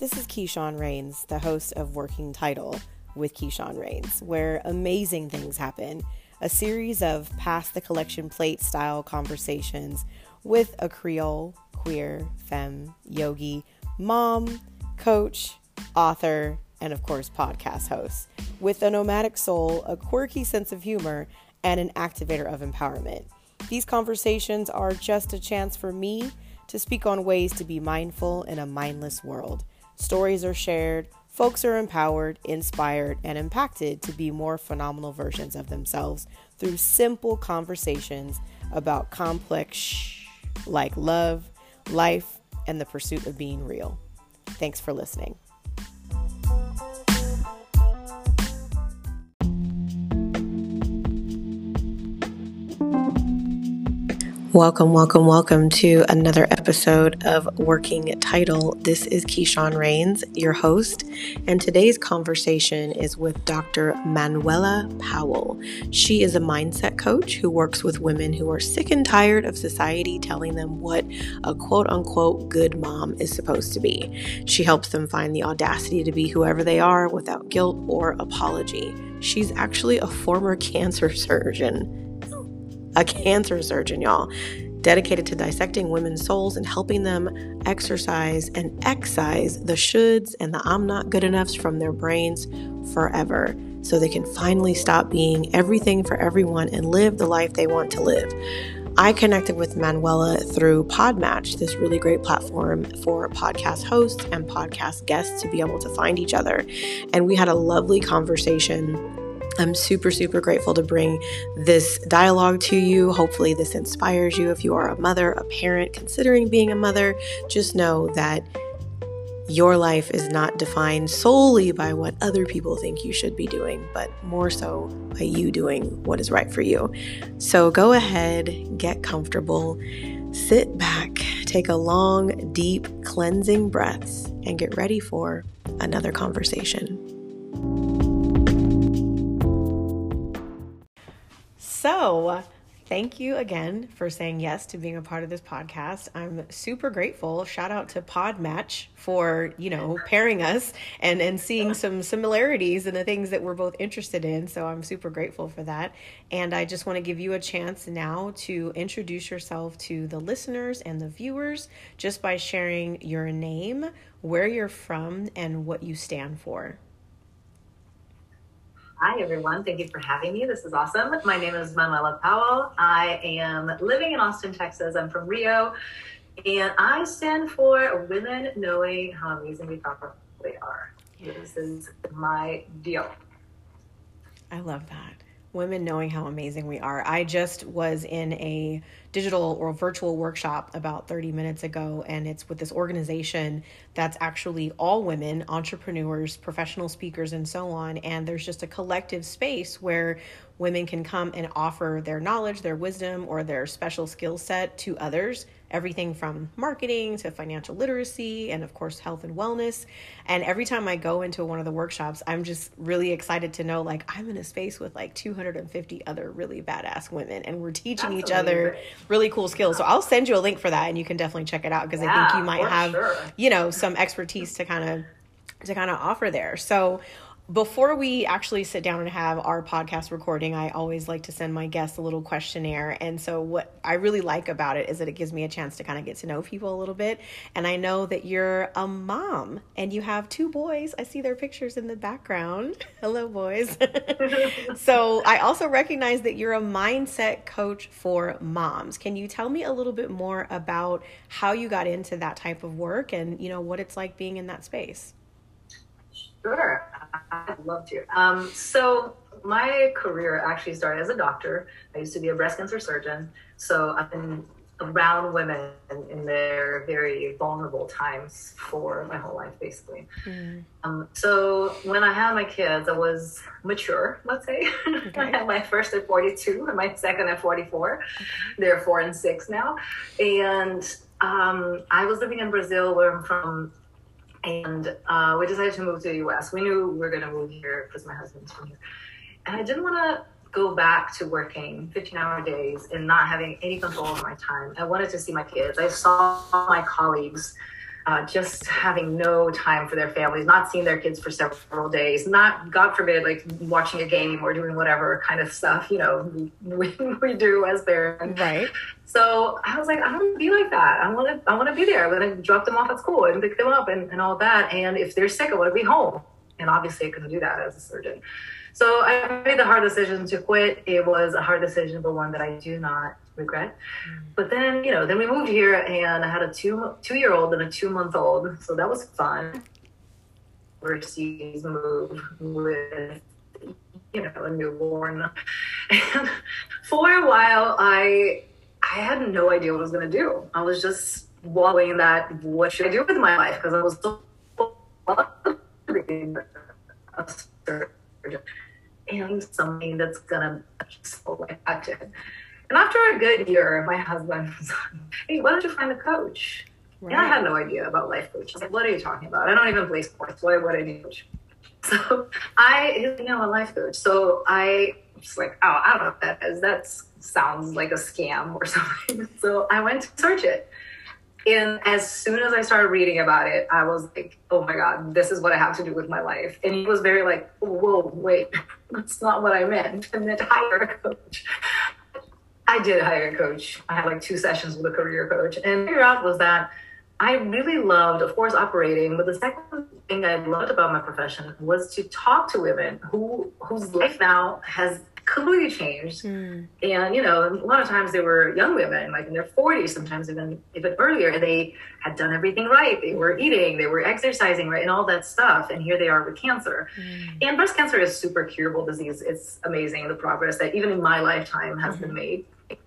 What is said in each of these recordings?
This is Keyshawn Rains, the host of Working Title with Keyshawn Rains, where amazing things happen. A series of pass the collection plate style conversations with a Creole, queer, femme, yogi, mom, coach, author, and of course, podcast host. With a nomadic soul, a quirky sense of humor, and an activator of empowerment. These conversations are just a chance for me to speak on ways to be mindful in a mindless world. Stories are shared, folks are empowered, inspired, and impacted to be more phenomenal versions of themselves through simple conversations about complex like love, life, and the pursuit of being real. Thanks for listening. Welcome, welcome, welcome to another episode of Working Title. This is Keyshawn Rains, your host, and today's conversation is with Dr. Manuela Powell. She is a mindset coach who works with women who are sick and tired of society telling them what a quote unquote good mom is supposed to be. She helps them find the audacity to be whoever they are without guilt or apology. She's actually a former cancer surgeon a cancer surgeon, y'all, dedicated to dissecting women's souls and helping them exercise and excise the shoulds and the I'm not good enoughs from their brains forever so they can finally stop being everything for everyone and live the life they want to live. I connected with Manuela through Podmatch, this really great platform for podcast hosts and podcast guests to be able to find each other. And we had a lovely conversation I'm super, super grateful to bring this dialogue to you. Hopefully, this inspires you. If you are a mother, a parent, considering being a mother, just know that your life is not defined solely by what other people think you should be doing, but more so by you doing what is right for you. So go ahead, get comfortable, sit back, take a long, deep, cleansing breaths, and get ready for another conversation. So, thank you again for saying yes to being a part of this podcast. I'm super grateful. Shout out to Podmatch for, you know, pairing us and and seeing some similarities in the things that we're both interested in. So, I'm super grateful for that. And I just want to give you a chance now to introduce yourself to the listeners and the viewers just by sharing your name, where you're from, and what you stand for. Hi, everyone. Thank you for having me. This is awesome. My name is Manuela Powell. I am living in Austin, Texas. I'm from Rio, and I stand for women knowing how amazing we probably are. This is my deal. I love that women knowing how amazing we are. I just was in a digital or virtual workshop about 30 minutes ago, and it's with this organization that's actually all women, entrepreneurs, professional speakers, and so on. And there's just a collective space where women can come and offer their knowledge, their wisdom, or their special skill set to others everything from marketing to financial literacy and of course health and wellness and every time i go into one of the workshops i'm just really excited to know like i'm in a space with like 250 other really badass women and we're teaching That's each amazing. other really cool skills so i'll send you a link for that and you can definitely check it out because yeah, i think you might have sure. you know some expertise to kind of to kind of offer there so before we actually sit down and have our podcast recording, I always like to send my guests a little questionnaire. And so, what I really like about it is that it gives me a chance to kind of get to know people a little bit. And I know that you're a mom and you have two boys. I see their pictures in the background. Hello, boys. so, I also recognize that you're a mindset coach for moms. Can you tell me a little bit more about how you got into that type of work and, you know, what it's like being in that space? Sure, I'd love to. Um, so my career actually started as a doctor. I used to be a breast cancer surgeon. So I've been around women in their very vulnerable times for my whole life, basically. Mm. Um, so when I had my kids, I was mature, let's say. Okay. I had my first at 42 and my second at 44. Okay. They're four and six now. And um, I was living in Brazil, where I'm from, and uh, we decided to move to the US. We knew we were going to move here because my husband's from here. And I didn't want to go back to working 15 hour days and not having any control over my time. I wanted to see my kids. I saw my colleagues uh, just having no time for their families, not seeing their kids for several days, not, God forbid, like watching a game or doing whatever kind of stuff, you know, we, we do as parents. Right. So I was like, I don't want to be like that. I want to, I want to be there. I want to drop them off at school and pick them up and, and all that. And if they're sick, I want to be home. And obviously I couldn't do that as a surgeon. So I made the hard decision to quit. It was a hard decision, but one that I do not regret. Mm. But then, you know, then we moved here and I had a two two year old and a two month old. So that was fun. Overseas move with you know, a newborn. And for a while I I had no idea what I was gonna do. I was just wallowing in that what should I do with my life? Because I was so and something that's gonna so like active. And after a good year, my husband was like, Hey, why don't you find a coach? Right. And I had no idea about life coach. I was like, What are you talking about? I don't even play sports. Why would I need a coach? So I, you know, a life coach. So I was like, Oh, I don't know what that is. That sounds like a scam or something. So I went to search it. And as soon as I started reading about it, I was like, oh my God, this is what I have to do with my life. And he was very like, whoa, wait, that's not what I meant. I meant hire a coach. I did hire a coach. I had like two sessions with a career coach. And figure out was that I really loved, of course, operating, but the second thing I loved about my profession was to talk to women who whose life now has completely changed. Mm. And you know, a lot of times they were young women, like in their 40s, sometimes even even earlier. They had done everything right. They were eating, they were exercising right, and all that stuff. And here they are with cancer. Mm. And breast cancer is super curable disease. It's amazing the progress that even in my lifetime has mm-hmm. been made.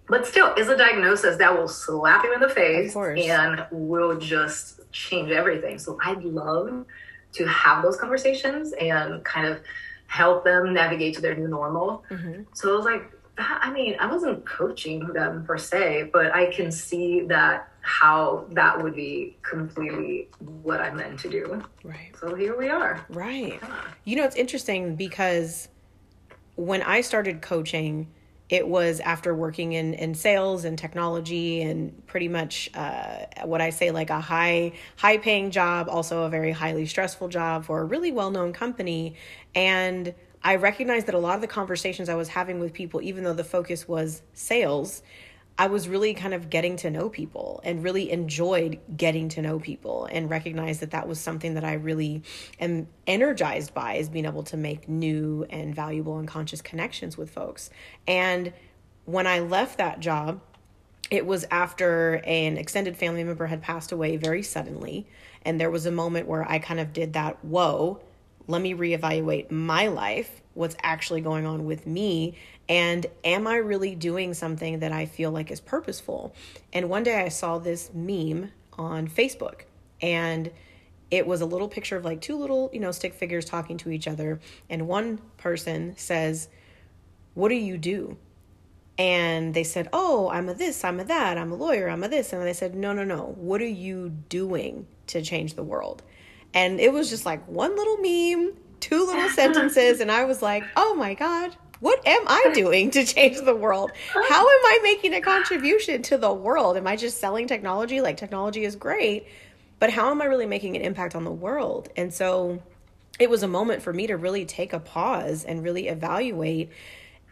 But still, is a diagnosis that will slap you in the face and will just change everything. So I'd love to have those conversations and kind of help them navigate to their new normal. Mm-hmm. So it was like, I mean, I wasn't coaching them per se, but I can see that how that would be completely what I meant to do. Right. So here we are. Right. Yeah. You know, it's interesting because when I started coaching, it was after working in, in sales and technology and pretty much uh, what I say like a high high paying job, also a very highly stressful job for a really well known company. And I recognized that a lot of the conversations I was having with people, even though the focus was sales, I was really kind of getting to know people and really enjoyed getting to know people and recognized that that was something that I really am energized by is being able to make new and valuable and conscious connections with folks. And when I left that job, it was after an extended family member had passed away very suddenly. And there was a moment where I kind of did that, whoa, let me reevaluate my life, what's actually going on with me, and am I really doing something that I feel like is purposeful? And one day I saw this meme on Facebook, and it was a little picture of like two little, you know, stick figures talking to each other. And one person says, What do you do? And they said, Oh, I'm a this, I'm a that, I'm a lawyer, I'm a this. And they said, No, no, no. What are you doing to change the world? And it was just like one little meme, two little sentences. And I was like, Oh my God, what am I doing to change the world? How am I making a contribution to the world? Am I just selling technology? Like, technology is great, but how am I really making an impact on the world? And so it was a moment for me to really take a pause and really evaluate.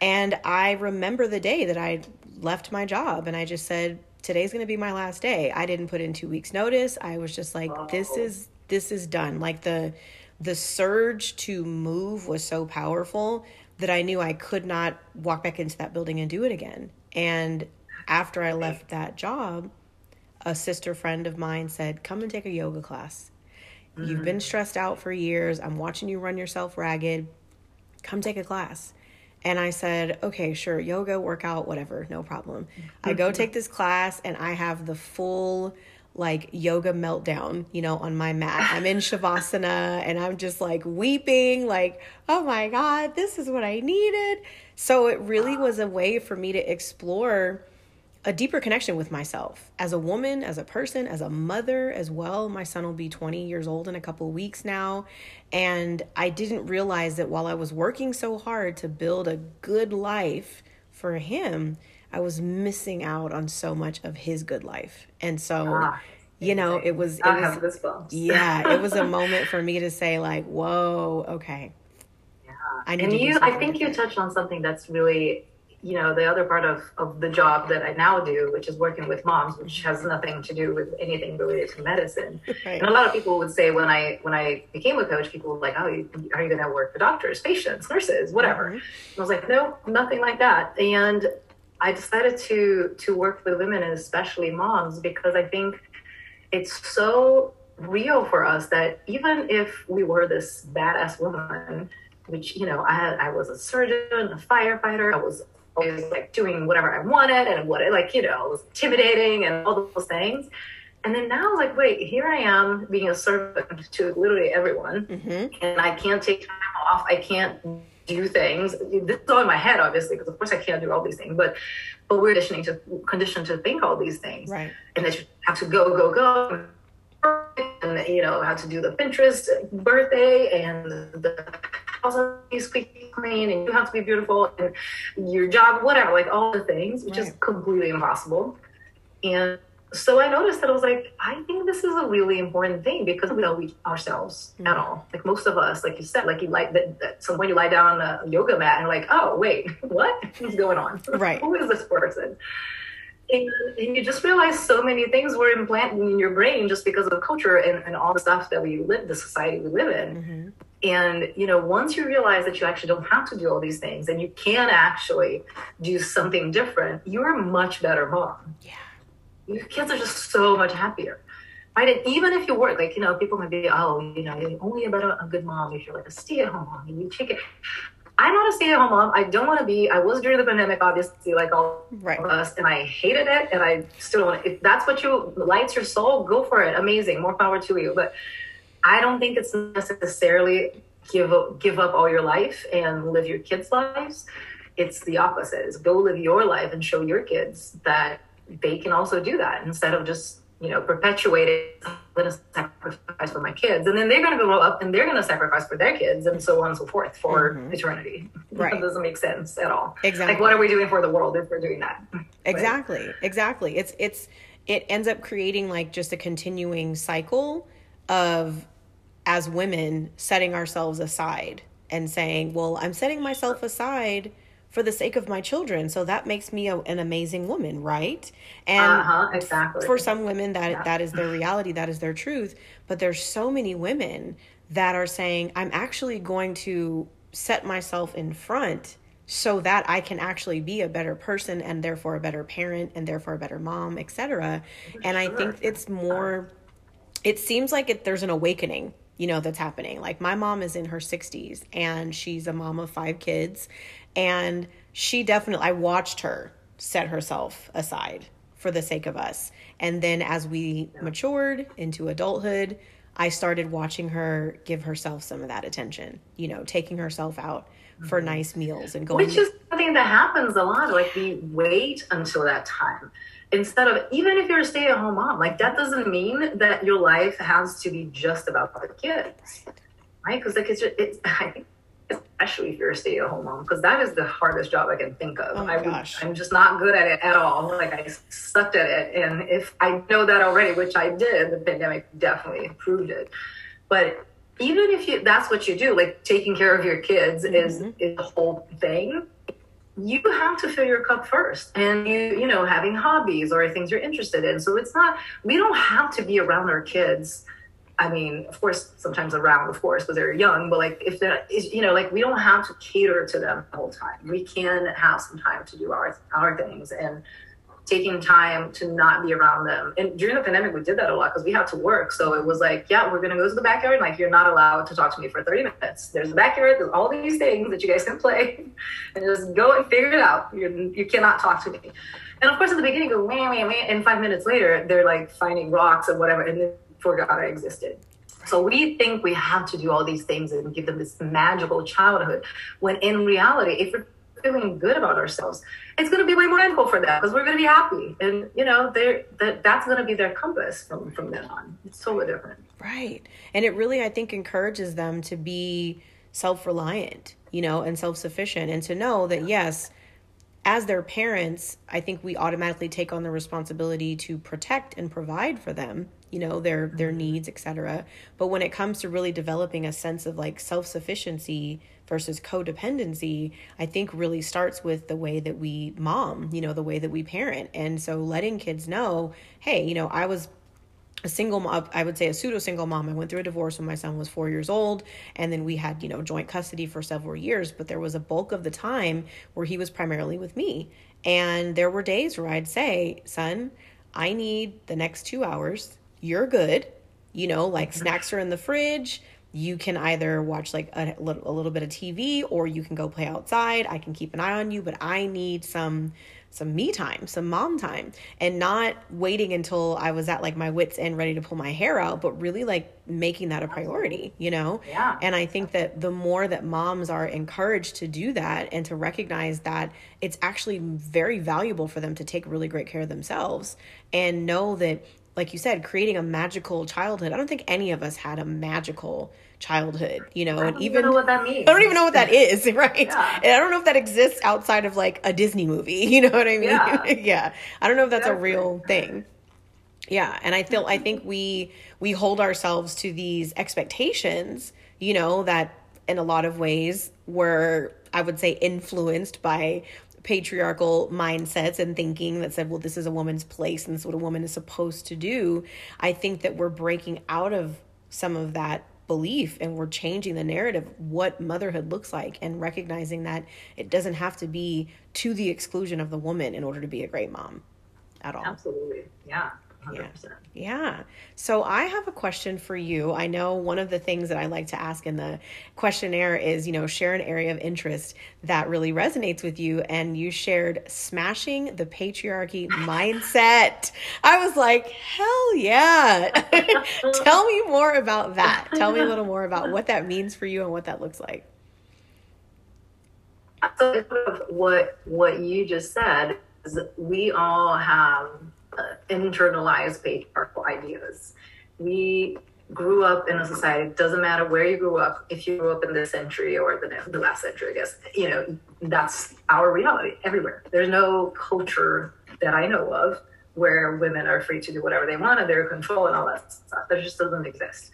And I remember the day that I left my job and I just said, today's going to be my last day. I didn't put in 2 weeks notice. I was just like this is this is done. Like the the surge to move was so powerful that I knew I could not walk back into that building and do it again. And after I left that job, a sister friend of mine said, Come and take a yoga class. Mm-hmm. You've been stressed out for years. I'm watching you run yourself ragged. Come take a class. And I said, okay, sure, yoga, workout, whatever, no problem. I go take this class and I have the full like yoga meltdown, you know, on my mat. I'm in Shavasana and I'm just like weeping, like, oh my God, this is what I needed. So it really was a way for me to explore a deeper connection with myself as a woman, as a person, as a mother as well. My son will be 20 years old in a couple weeks now. And I didn't realize that while I was working so hard to build a good life for him, I was missing out on so much of his good life. And so, ah. you know, it was, it I was, yeah, it was a moment for me to say like, whoa, okay. Yeah. I need and you, I think you touched on something that's really, you know, the other part of, of the job that I now do, which is working with moms, which has nothing to do with anything related to medicine. Right. And a lot of people would say when I when I became a coach, people were like, "Oh, you, are you going to work for doctors, patients, nurses, whatever?" Mhm. I was like, "No, nothing like that." And I decided to to work with women and especially moms because I think it's so real for us that even if we were this badass woman, which you know, I I was a surgeon, a firefighter, I was always like doing whatever I wanted and what like you know, was intimidating and all those things. And then now, like, wait, here I am being a servant to literally everyone, Mhm. and I can't take time off. I can't do things. This is all in my head, obviously, because of course I can't do all these things. But but we're conditioning to conditioned to think all these things, Right. and that you have to go, go, go, and you know have to do the Pinterest birthday and the house has to be clean, and you have to be beautiful, and your job, whatever, like all the things, which is completely impossible. And so I noticed that I was like, I think this is a really important thing because we don't reach ourselves at all. Like most of us, like you said, like you like that, that so when you lie down on a yoga mat and you're like, oh wait, what is going on? Right. Who is this person? And, and you just realize so many things were implanted in your brain just because of culture and, and all the stuff that we live, the society we live in. Mhm. And you know, once you realize that you actually don't have to do all these things and you can actually do something different, you're a much better mom Yeah. Your kids are just so much happier. Right? And even if you work, like, you know, people might be, oh, you know, you're only about a, a good mom if you're like a stay at home mom and you take it. I'm not a stay at home mom. I don't want to be. I was during the pandemic, obviously, like all Right. of us, and I hated it. And I still want to. If that's what you lights your soul, go for it. Amazing. More power to you. But I don't think it's necessarily give up, give up all your life and live your kids' lives. It's the opposite. Is go live your life and show your kids that they can also do that instead of just you know perpetuating I'm going to sacrifice for my kids and then they're going to grow up and they're going to sacrifice for their kids and so on and so forth for Mhm. eternity Right. that doesn't make sense at all Exactly. like what are we doing for the world if we're doing that Exactly. Exactly. It's it's it ends up creating like just a continuing cycle of as women setting ourselves aside and saying, "Well, I'm setting myself aside for the sake of my children, so that makes me a, an amazing woman, right?" And uh-huh exactly. for some women that Yeah. that is their reality that is their truth. But there's so many women that are saying i'm actually going to set myself in front so that i can actually be a better person and therefore a better parent and therefore a better mom etc and i think it's more it seems like it, there's an awakening you know that's happening. Like my mom is in her 60s and she's a mom of five kids. And she definitely i watched her set herself aside for the sake of us. And then as we matured into adulthood i started watching her give herself some of that attention you know taking herself out for mm-hmm. nice meals and going which is something that happens a lot like we wait until that time instead of even if you're a stay-at-home mom like that doesn't mean that your life has to be just about the kids right? Because like it's, just, it's i think especially if you're a stay-at-home mom because that is the hardest job i can think of. Oh I, gosh. i'm just not good at it at all. Like i sucked at it. And if i know that already which i did the pandemic definitely proved it. But even if you that's what you do like taking care of your kids is Mhm. is the whole thing you have to fill your cup first and you you know having hobbies or things you're interested in. So it's not we don't have to be around our kids. I mean of course sometimes around of course because they're young but like if they're you know like we don't have to cater to them the whole time. We can have some time to do our our things and taking time to not be around them. And during the pandemic, we did that a lot because we had to work. So it was like, yeah, we're going to go to the backyard. Like, you're not allowed to talk to me for 30 minutes. There's a backyard. There's all these things that you guys can play and just go and figure it out. You're, you cannot talk to me. And of course, at the beginning, go, wah, wah, wah, and five minutes later, they're like finding rocks and whatever, and then forgot I existed. So we think we have to do all these things and give them this magical childhood, when in reality, if we're feeling good about ourselves, it's going to be way more enjoyable for them because we're going to be happy, and you know, they're that that's going to be their compass from from then on. It's totally different. Right. And it really, I think, encourages them to be self reliant, you know, and self sufficient and to know that, yes, as their parents, I think we automatically take on the responsibility to protect and provide for them, you know, their their mm-hmm. needs, etc. But when it comes to really developing a sense of like self-sufficiency versus codependency, I think really starts with the way that we mom, you know, the way that we parent. And so letting kids know, hey, you know, I was a single mom, I would say a pseudo single mom. I went through a divorce when my son was four years old, and then we had, you know, joint custody for several years. But there was a bulk of the time where he was primarily with me. And there were days where I'd say, son, I need the next two hours. You're good. You know, like mm-hmm. snacks are in the fridge. You can either watch like a, a little bit of TV or you can go play outside. I can keep an eye on you, but I need some some me time, some mom time, and not waiting until I was at like my wits end ready to pull my hair out, but really like making that a priority, you know? Yeah. And I think that the more that moms are encouraged to do that and to recognize that it's actually very valuable for them to take really great care of themselves and know that like you said, creating a magical childhood. I don't think any of us had a magical childhood, you know, and even, even know what that means. I don't even know what that is, right? Yeah. And I don't know if that exists outside of like a Disney movie, you know what I mean? Yeah. yeah. I don't know if that's a real thing. Yeah, and I feel I think we we hold ourselves to these expectations, you know, that in a lot of ways were I would say influenced by patriarchal mindsets and thinking that said, well, this is a woman's place and this is what a woman is supposed to do. I think that we're breaking out of some of that belief and we're changing the narrative what motherhood looks like and recognizing that it doesn't have to be to the exclusion of the woman in order to be a great mom at all. Absolutely. Yeah. 100%. Yeah. yeah. So I have a question for you. I know one of the things that I like to ask in the questionnaire is, you know, share an area of interest that really resonates with you. And you shared smashing the patriarchy mindset. I was like, hell yeah. Tell me more about that. Tell me a little more about what that means for you and what that looks like. So what what you just said is we all have uh, internalized patriarchal ideas. We grew up in a society, doesn't matter where you grew up, if you grew up in this century or the, the last century, I guess, you know, that's our reality everywhere. There's no culture that I know of where women are free to do whatever they want and they're in control and all that stuff. That just doesn't exist.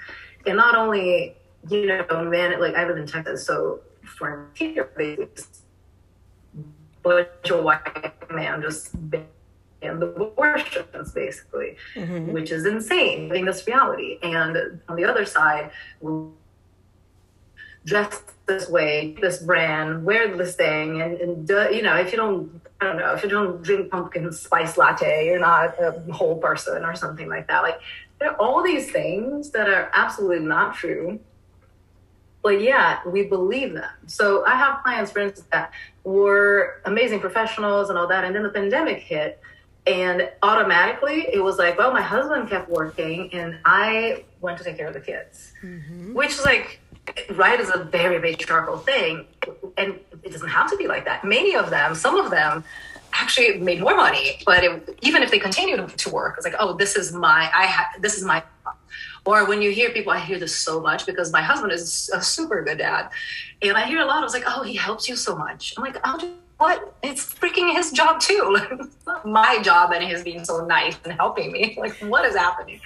And not only, you know, man, like I live in Texas, so for here, bunch of white man just and the abortions, basically, mm-hmm. which is insane. I think that's reality. And on the other side, dress this way, this brand, wear this thing, and, and you know, if you don't, I don't know, if you don't drink pumpkin spice latte, you're not a whole person or something like that. Like there are all these things that are absolutely not true. But yeah, we believe them. So I have clients, for instance, that were amazing professionals and all that, and then the pandemic hit, and automatically it was like, well, my husband kept working and I went to take care of the kids, mm-hmm. which is like, right, is a very patriarchal thing. And it doesn't have to be like that. Many of them, some of them, actually made more money but it, even if they continued to work it's like oh this is my i ha- this is my or when you hear people i hear this so much because my husband is a super good dad and i hear a lot of it's like oh he helps you so much i'm like i'll just what? It's freaking his job too. it's not my job and his being so nice and helping me. Like, what is happening?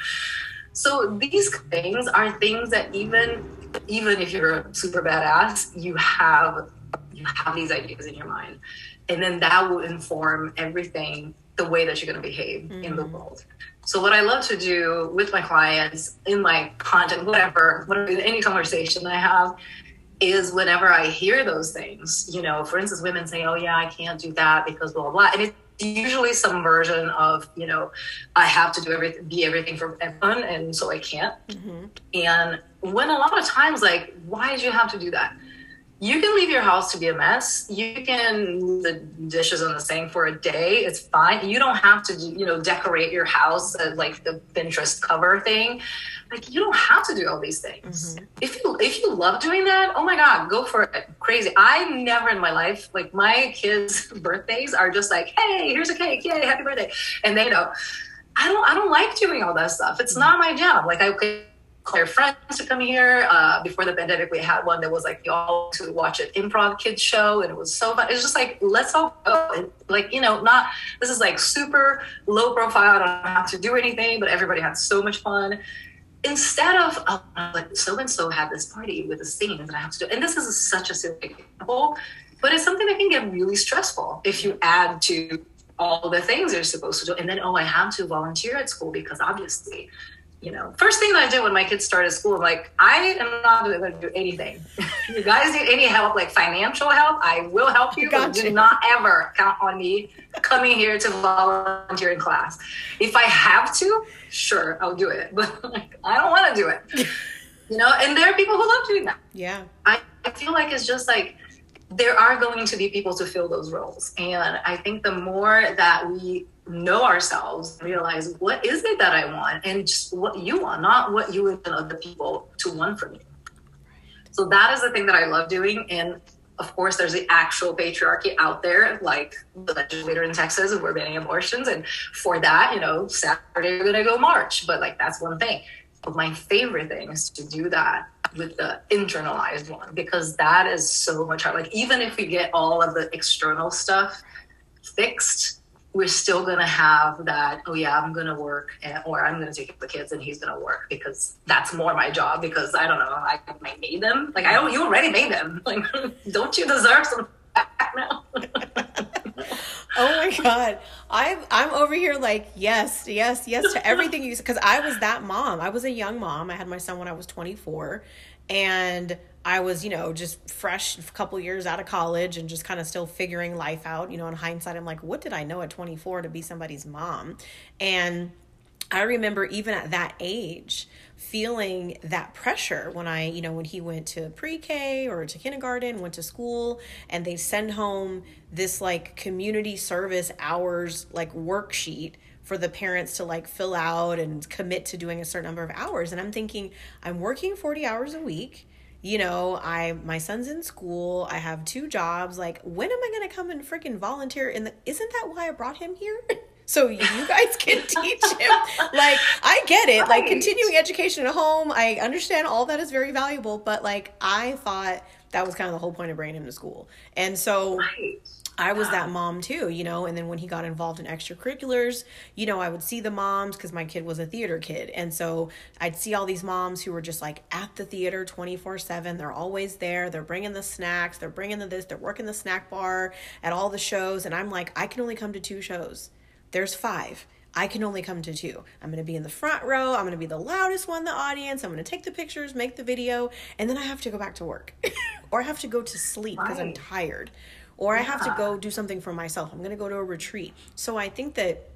So these things are things that even even if you're a super badass, you have you have these ideas in your mind, and then that will inform everything the way that you're going to behave mm-hmm. in the mm. world. So what I love to do with my clients in my content, whatever, whatever any conversation I have, is whenever I hear those things, you know, for instance, women say, oh, yeah, I can't do that because blah, blah, blah. And it's usually some version of, you know, I have to do everything, be everything for everyone. And so I can't. Mm-hmm. And when a lot of times, like, why did you have to do that? you can leave your house to be a mess. You can leave the dishes on the sink for a day. It's fine. You don't have to, you know, decorate your house uh, like the Pinterest cover thing. Like you don't have to do all these things. Mm-hmm. If you if you love doing that, oh my god, go for it. Crazy. I never in my life like my kids' birthdays are just like, hey, here's a cake, yay, happy birthday, and they know. I don't I don't like doing all that stuff. It's mm-hmm. not my job. Like I could call their friends to come here. Uh, before the pandemic, we had one that was like y'all to watch an improv kids show, and it was so fun. It's just like let's all go. And, like you know, not this is like super low profile. I don't have to do anything, but everybody had so much fun. Instead of oh, like so and so had this party with the scenes, that I have to do. And this is such a silly example, but it's something that can get really stressful if you add to all the things you're supposed to do, and then oh, I have to volunteer at school because obviously you know, first thing that I did when my kids started school, I'm like, I am not going to do anything. you guys need any help, like financial help, I will help you. But do not ever count on me coming here to volunteer in class. If I have to, sure, I'll do it. But like, I don't want to do it. you know, and there are people who love doing that. Yeah. I, I feel like it's just like there are going to be people to fill those roles. And I think the more that we know ourselves, realize what is it that I want and just what you want, not what you and other people to want from you. So that is the thing that I love doing. And of course, there's the actual patriarchy out there, like the legislator in Texas, we're banning abortions. And for that, you know, Saturday we're to go march. But like, that's one thing. But my favorite thing is to do that with the internalized one because that is so much hard. Like, even if we get all of the external stuff fixed, we're still going to have that oh yeah i'm going to work and, or i'm going to take the kids and he's going to work because that's more my job because i don't know i, I made them. Like i don't you already made them. Like don't you deserve some now? Oh my god. I'm i'm over here like yes yes yes to everything you said because i was that mom. I was a young mom. I had my son when i was 24 and I was, you know, just fresh, a couple years out of college and just kind of still figuring life out. You know, in hindsight, I'm like, what did I know at 24 to be somebody's mom? And I remember even at that age feeling that pressure when I, you know, when he went to pre K or to kindergarten, went to school, and they send home this like community service hours like worksheet for the parents to like fill out and commit to doing a certain number of hours. And I'm thinking, I'm working 40 hours a week you know, I my son's in school, I have two jobs. Like, when am I gonna come and freaking volunteer in the isn't that why I brought him here? so you guys can teach him. like, I get it. Like continuing education at home, I understand all that is very valuable, but like I thought that was kind of the whole point of bringing him to school. And so right I was that mom too, you know, and then when he got involved in extracurriculars, you know, I would see the moms because my kid was a theater kid. And so I'd see all these moms who were just like at the theater 24 7. They're always there. They're bringing the snacks, they're bringing the this, they're working the snack bar at all the shows. And I'm like, I can only come to two shows. There's five. I can only come to two. I'm going to be in the front row. I'm going to be the loudest one in the audience. I'm going to take the pictures, make the video, and then I have to go back to work or I have to go to sleep because I'm tired or I have to go do something for myself. I'm going to go to a retreat. So I think that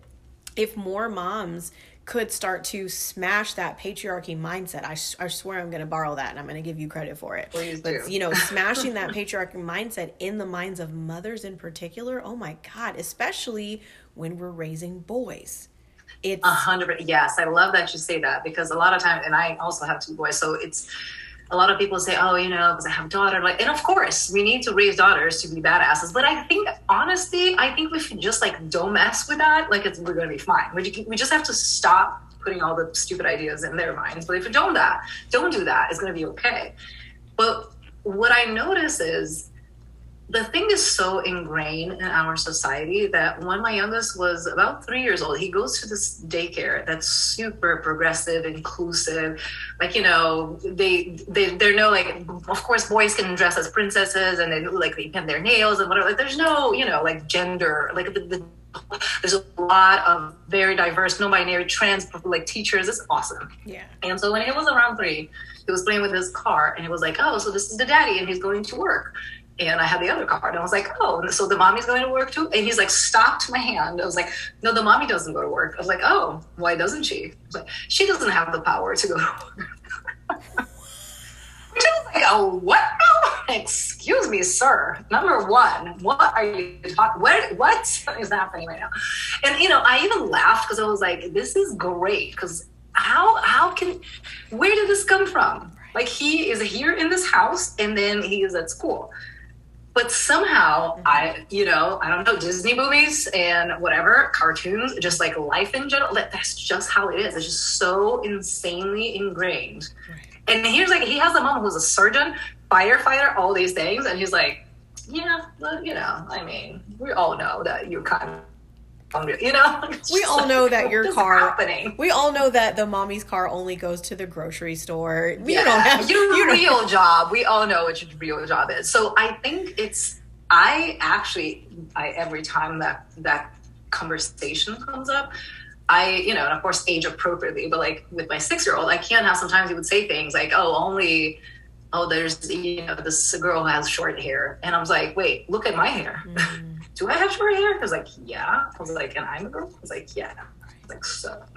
if more moms could start to smash that patriarchy mindset. I, I swear I'm going to borrow that and I'm going to give you credit for it. Please but, do. you know, smashing that patriarchy mindset in the minds of mothers in particular. Oh my God, especially when we're raising boys. It's a hundred. Yes. I love that you say that because a lot of times, and I also have two boys. So it's, a lot of people say, oh, you know, because I have a daughter. Like, and of course, we need to raise daughters to be badasses. But I think, honestly, I think we should just like don't mess with that. Like, it's, we're going to be fine. We, we just have to stop putting all the stupid ideas in their minds. But if you don't that, don't do that, it's going to be okay. But what I notice is the thing is so ingrained in our society that when my youngest was about three years old, he goes to this daycare that's super progressive, inclusive. Like you know, they they they're no like. Of course, boys can dress as princesses and they like they paint their nails and whatever. Like, there's no you know like gender like the, the there's a lot of very diverse, no-binary, trans like teachers. It's awesome. Yeah. And so when he was around three, he was playing with his car and he was like, "Oh, so this is the daddy, and he's going to work." And I had the other card. And I was like, oh, so the mommy's going to work too? And he's like, stopped my hand. I was like, no, the mommy doesn't go to work. I was like, oh, why doesn't she? like, she doesn't have the power to go to work. Which I was like, oh, what? Excuse me, sir. Number one, what are you talking? What what is happening right now? And you know, I even laughed because I was like, this is great. Because how how can where did this come from? Like he is here in this house and then he is at school but somehow mm-hmm. I, you know, I don't know, Disney movies and whatever, cartoons, just like life in general, that, that's just how it is. It's just so insanely ingrained. Right. And here's like, he has a mom who's a surgeon, firefighter, all these things. And he's like, yeah, but you know, I mean, we all know that you kind of you know we all know that your car happening? we all know that the mommy's car only goes to the grocery store you yeah. don't have your you real job we all know what your real job is so i think it's i actually i every time that that conversation comes up I, you know, and of course, age appropriately, but like with my six year old, I can't have sometimes he would say things like, oh, only, oh, there's, you know, this girl has short hair. And I was like, wait, look at my hair. Mm do I have short hair? I was like, yeah. I was like, and I'm a girl? I was like, yeah. like, so.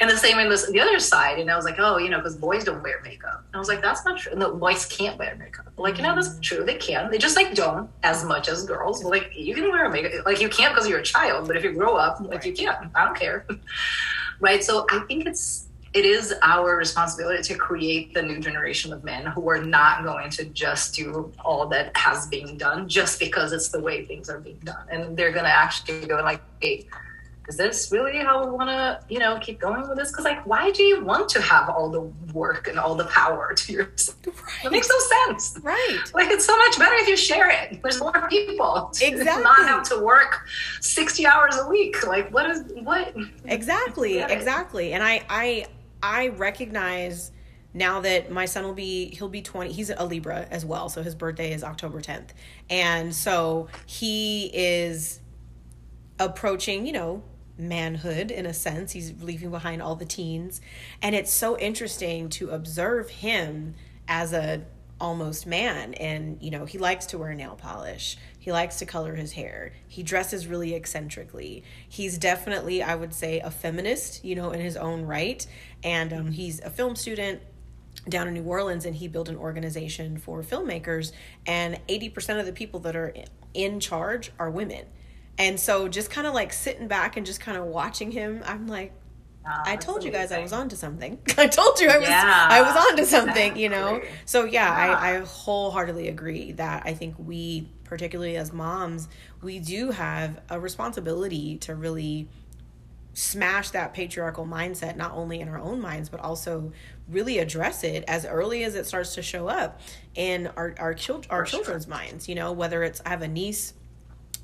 and the same in this, the other side, and I was like, oh, you know, because boys don't wear makeup. And I was like, that's not true. No, boys can't wear makeup. Like, you know, that's mm. true. They can. They just like don't as much as girls. But, like, you can wear makeup. Like, you can't because you're a child, but if you grow up, like, right. you can. I don't care. right. So I think it's, it is our responsibility to create the new generation of men who are not going to just do all that has been done just because it's the way things are being done. And they're going to actually go like, hey, is this really how we want to, you know, keep going with this? Because, like, why do you want to have all the work and all the power to yourself? Right. It makes no sense. Right. Like, it's so much better if you share it. There's more people. To exactly. Not have to work 60 hours a week. Like, what is, what? Exactly. Exactly. And I, I, I recognize now that my son will be he'll be 20 he's a libra as well so his birthday is october 10th and so he is approaching you know manhood in a sense. He's leaving behind all the teens. And it's so interesting to observe him as a almost man. And you know he likes to wear nail polish. He likes to color his hair. He dresses really eccentrically. He's definitely i would say a feminist you know in his own right. And um, he's a film student down in new orleans and he built an organization for filmmakers. And 80% of the people that are in charge are women. And so just kind of like sitting back and just kind of watching him i'm like I told you guys I was on to something. I told you I was yeah, I was on to something, exactly. you know. So yeah, yeah, I, I wholeheartedly agree that I think we, particularly as moms, we do have a responsibility to really smash that patriarchal mindset not only in our own minds but also really address it as early as it starts to show up in our our, chil- our children's minds you know whether it's i have a niece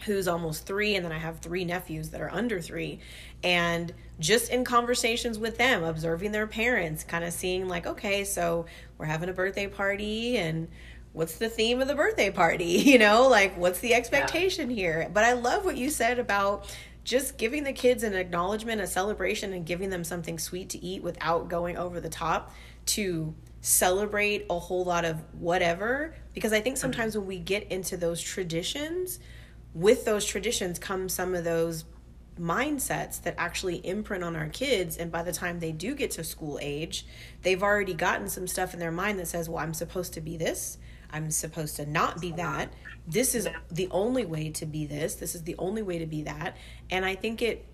who's almost three, and then I have three nephews that are under three. And just in conversations with them, observing their parents, kind of seeing, like, okay, so we're having a birthday party, and what's the theme of the birthday party? You know, like, what's the expectation yeah. here? But I love what you said about just giving the kids an acknowledgement, a celebration, and giving them something sweet to eat without going over the top to celebrate a whole lot of whatever. Because I think mm-hmm. sometimes when we get into those traditions, with those traditions come some of those mindsets that actually imprint on our kids and by the time they do get to school age they've already gotten some stuff in their mind that says well i'm supposed to be this. I'm supposed to not be that. This is the only way to be this. This is the only way to be that. And i think it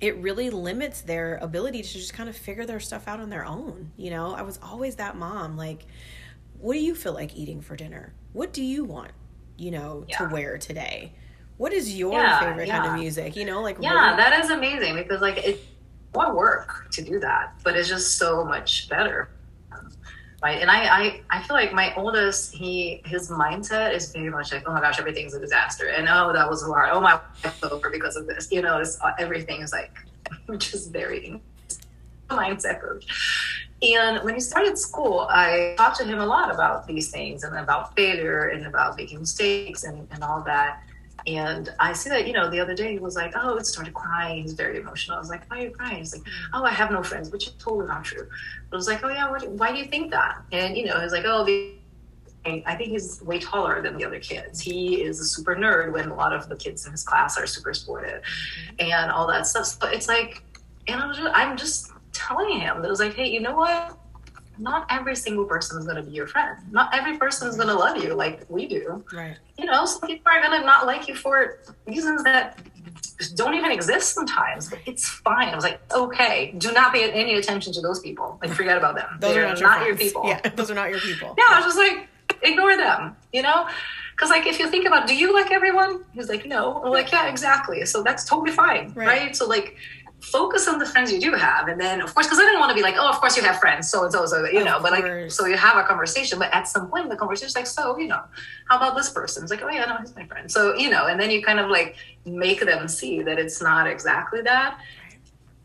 it really limits their ability to just kind of figure their stuff out on their own you know? I was always that mom like what do you feel like eating for dinner? What do you want you know yeah. to wear today what is your yeah, favorite yeah. kind of music? You know, like yeah, that is amazing because like it's more work to do that, but it's just so much better. Right. And I, I, I feel like my oldest, he, his mindset is very much like, oh my gosh, everything's a disaster. And oh, that was hard. Oh, my life's over because of this. You know, it's, uh, everything is like, just very mindset coach. And when he started school, I talked to him a lot about these things and about failure and about making mistakes and, and all that. And I see that, you know, the other day he was like, oh, it started crying. He's very emotional. I was like, why are you crying? He's like, oh, I have no friends, which is totally not true. But I was like, oh, yeah, what, why do you think that? And, you know, he's like, oh, I think he's way taller than the other kids. He is a super nerd when a lot of the kids in his class are super sportive mm-hmm. and all that stuff. So it's like, and I'm just, I'm just telling him that it was like, hey, you know what? Not every single person is going to be your friend. Not every person is going to love you like we do. Right. You know, some people are going to not like you for reasons that don't even exist sometimes. But it's fine. I was like, okay, do not pay any attention to those people. Like, forget about them. those They're are not, your, not your, people. Yeah, those are not your people. Yeah, I was just like, ignore them. You know, Because like if you think about, do you like everyone? He's like, no. I'm like, yeah, exactly. So that's totally fine, right? right? So like focus on the friends you do have. And then of course because i didn't want to be like oh of course you have friends so and so so you of know but like so you have a conversation but at some point the conversation is like so you know how about this person? It's like oh yeah no he's my friend. So you know and then you kind of like make them see that it's not exactly that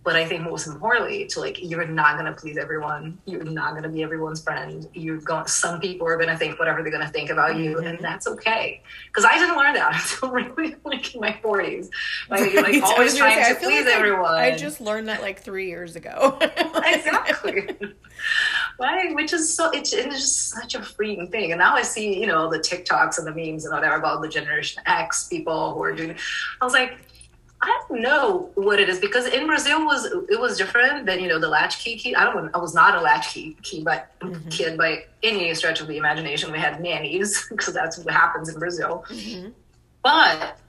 but I think most importantly, to like, you're not gonna please everyone. You're not gonna be everyone's friend. You're going. Some people are gonna think whatever they're gonna think about you, mm-hmm. and that's okay. Because I didn't learn that until really like in my 40s. Like, you're like always trying say, to please like everyone. I, I just learned that like three years ago. exactly. right, which is so it's, it's just such a freeing thing. And now I see, you know, the TikToks and the memes and whatever about the Generation X people who are doing. I was like I don't know what it is because in Brazil was it was different than you know the latchkey kid. I don't I was not a latchkey key but mm-hmm. kid by any stretch of the imagination. We had nannies because that's what happens in Brazil. Mm-hmm. But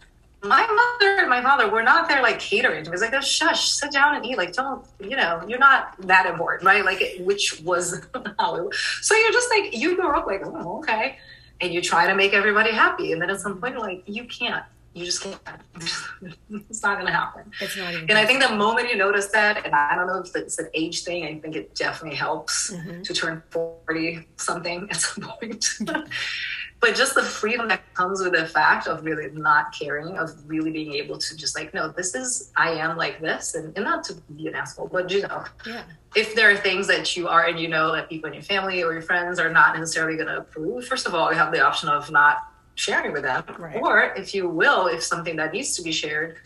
my mother and my father were not there like catering to me. It's like, oh, shush, sit down and eat. Like, don't, you know, you're not that important, right? Like, which was how So you're just like, you grow up like, oh, okay. And you try to make everybody happy. And then at some point, you're like, you can't you just can't. it's not going to happen. It's not even. And I think the moment you notice that, and I don't know if it's an age thing, I think it definitely helps mm-hmm. to turn forty something at some point. but just the freedom that comes with the fact of really not caring, of really being able to just like, no, this is I am like this, and, and not to be an asshole, but you know, yeah. if there are things that you are and you know that people in your family or your friends are not necessarily going to approve, first of all, you have the option of not sharing with them. Right. Or if you will, if something that needs to be shared,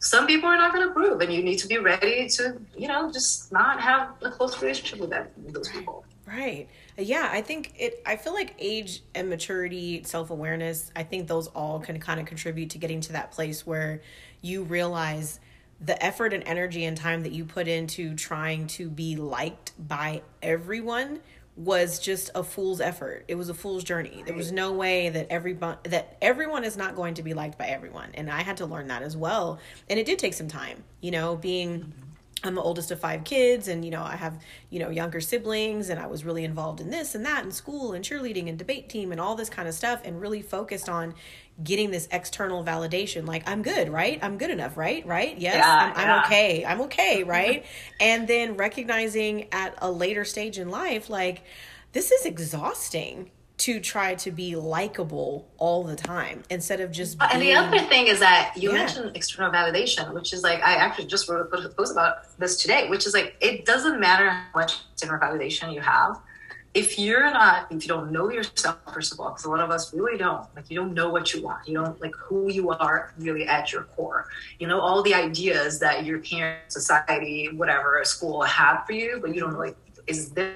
some people are not going to approve, and you need to be ready to, you know, just not have a close relationship with them, with those people. Right. Yeah, I think it. I feel like age and maturity, self awareness. I think those all can kind of contribute to getting to that place where you realize the effort and energy and time that you put into trying to be liked by everyone was just a fool's effort. It was a fool's journey. There was no way that everyone that everyone is not going to be liked by everyone, and I had to learn that as well. And it did take some time, you know, being mm-hmm. I'm the oldest of five kids, and you know, I have you know younger siblings, and I was really involved in this and that in school and cheerleading and debate team and all this kind of stuff, and really focused on getting this external validation. Like i'm good right? I'm good enough right? Right? Yes? Yeah, I'm, I'm okay. I'm okay right? And then recognizing at a later stage in life like this is exhausting to try to be likable all the time instead of just being... and the other thing is that you yeah. mentioned external validation which is like i actually just wrote a post about this today which is like it doesn't matter how much external validation you have. If you're not if you don't know yourself first of all because a lot of us really don't. Like you don't know what you want. You don't like who you are really at your core. You know all the ideas that your parents society whatever school had for you but you don't know like is this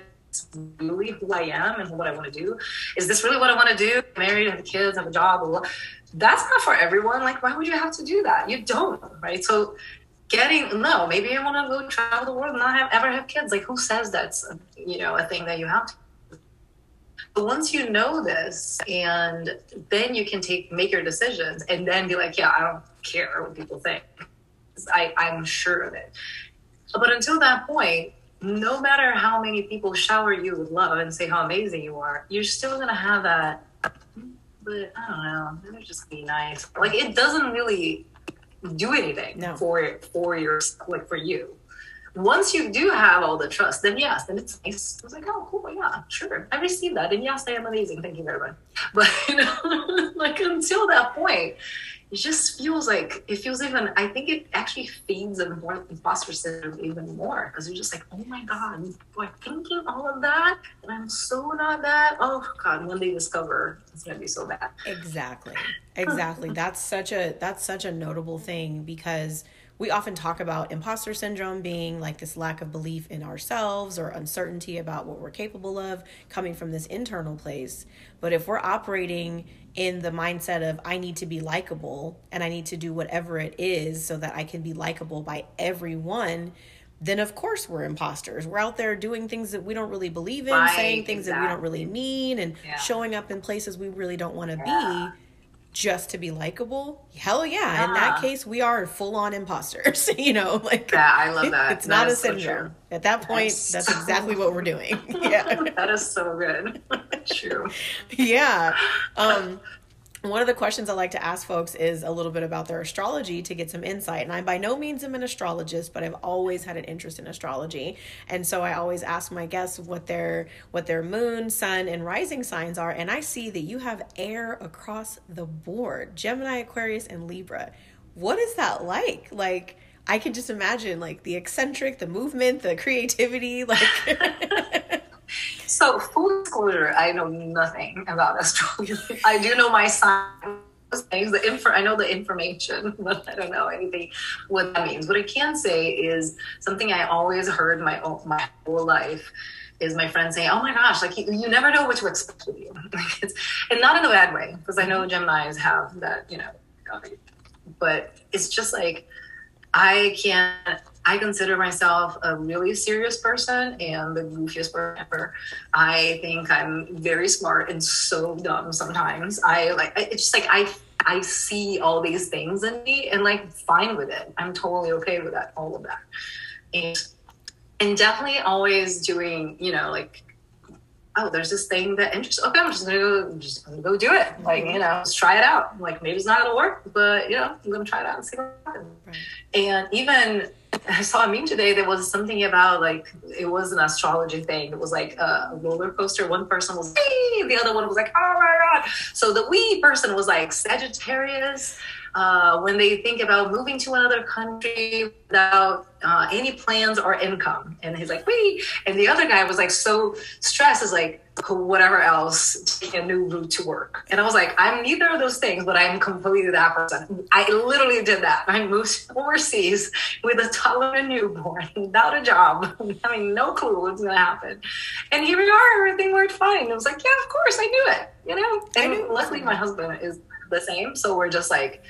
really who i am and what i want to do. Is this really what i want to do? Married have kids have a job that's not for everyone. Like why would you have to do that? You don't right? So getting no maybe i want to go travel the world and not have ever have kids. Like who says that's you know a thing that you have to but once you know this, and then you can take make your decisions, and then be like, yeah, I don't care what people think. I, I'm sure of it. But until that point, no matter how many people shower you with love and say how amazing you are, you're still gonna have that. But I don't know. They're just be nice. Like it doesn't really do anything no. for for your like for you once you do have all the trust, then yes, then it's nice. I was like, oh, cool, yeah, sure. I received that. And yes, I am amazing. Thank you very much. But, you know, like until that point, it just feels like, it feels even, I think it actually feeds more imposter syndrome even more because you're just like, oh my God, am thinking all of that and I'm so not that. Oh God, when they discover it's to be so bad. Exactly. Exactly. that's such a, that's such a notable thing because we often talk about imposter syndrome being like this lack of belief in ourselves or uncertainty about what we're capable of coming from this internal place. But if we're operating in the mindset of I need to be likable and I need to do whatever it is so that I can be likable by everyone, then of course we're imposters. We're out there doing things that we don't really believe in, right, saying things exactly. that we don't really mean, and yeah. showing up in places we really don't want to yeah. be just to be likable? Hell yeah. yeah. in that case we are full-on imposters you know like yeah i love that. it's that not a syndrome. so at that point that's, that's exactly what we're doing. Yeah. That is so good. True. Yeah. Um one of the questions I like to ask folks is a little bit about their astrology to get some insight. And I by no means am an astrologist, but I've always had an interest in astrology. And so I always ask my guests what their what their moon, sun, and rising signs are. And I see that you have air across the board. Gemini, Aquarius, and Libra. What is that like? Like I can just imagine like the eccentric, the movement, the creativity, like So, full disclosure, I know nothing about astrology. I do know my sign the info, I know the information, but I don't know anything what that means. What I can say is something I always heard my my whole life is my friends saying, "Oh my gosh, like you, you never know what to expect with you," and not in a bad way, because I know Gemini's have that, you know, but it's just like I can't I consider myself a really serious person and the goofiest person ever. I think I'm very smart and so dumb sometimes. I like it's just like I I see all these things in me and like fine with it. I'm totally okay with that, all of that. And and definitely always doing, you know, like oh, there's this thing that interests. Okay, I'm just gonna go, just gonna go do it. Like you know, let's try it out. Like maybe it's not gonna work, but you know, I'm gonna try it out and see what happens. Right. And even saw a meme today that was something about like it was an astrology thing. It was like a roller coaster. One person was hey, the other one was like, oh my god. So the we person was like Sagittarius. Uh, when they think about moving to another country without uh, any plans or income, and he's like, wait. And the other guy was like so stressed, is like whatever else, taking a new route to work. And I was like, I'm neither of those things, but I'm completely that person. I literally did that. I moved overseas with a toddler and newborn, without a job, having no clue what's going to happen. And here we are, everything worked fine. It was like, yeah, of course, I knew it, you know? And luckily, my husband is the same. So we're just like,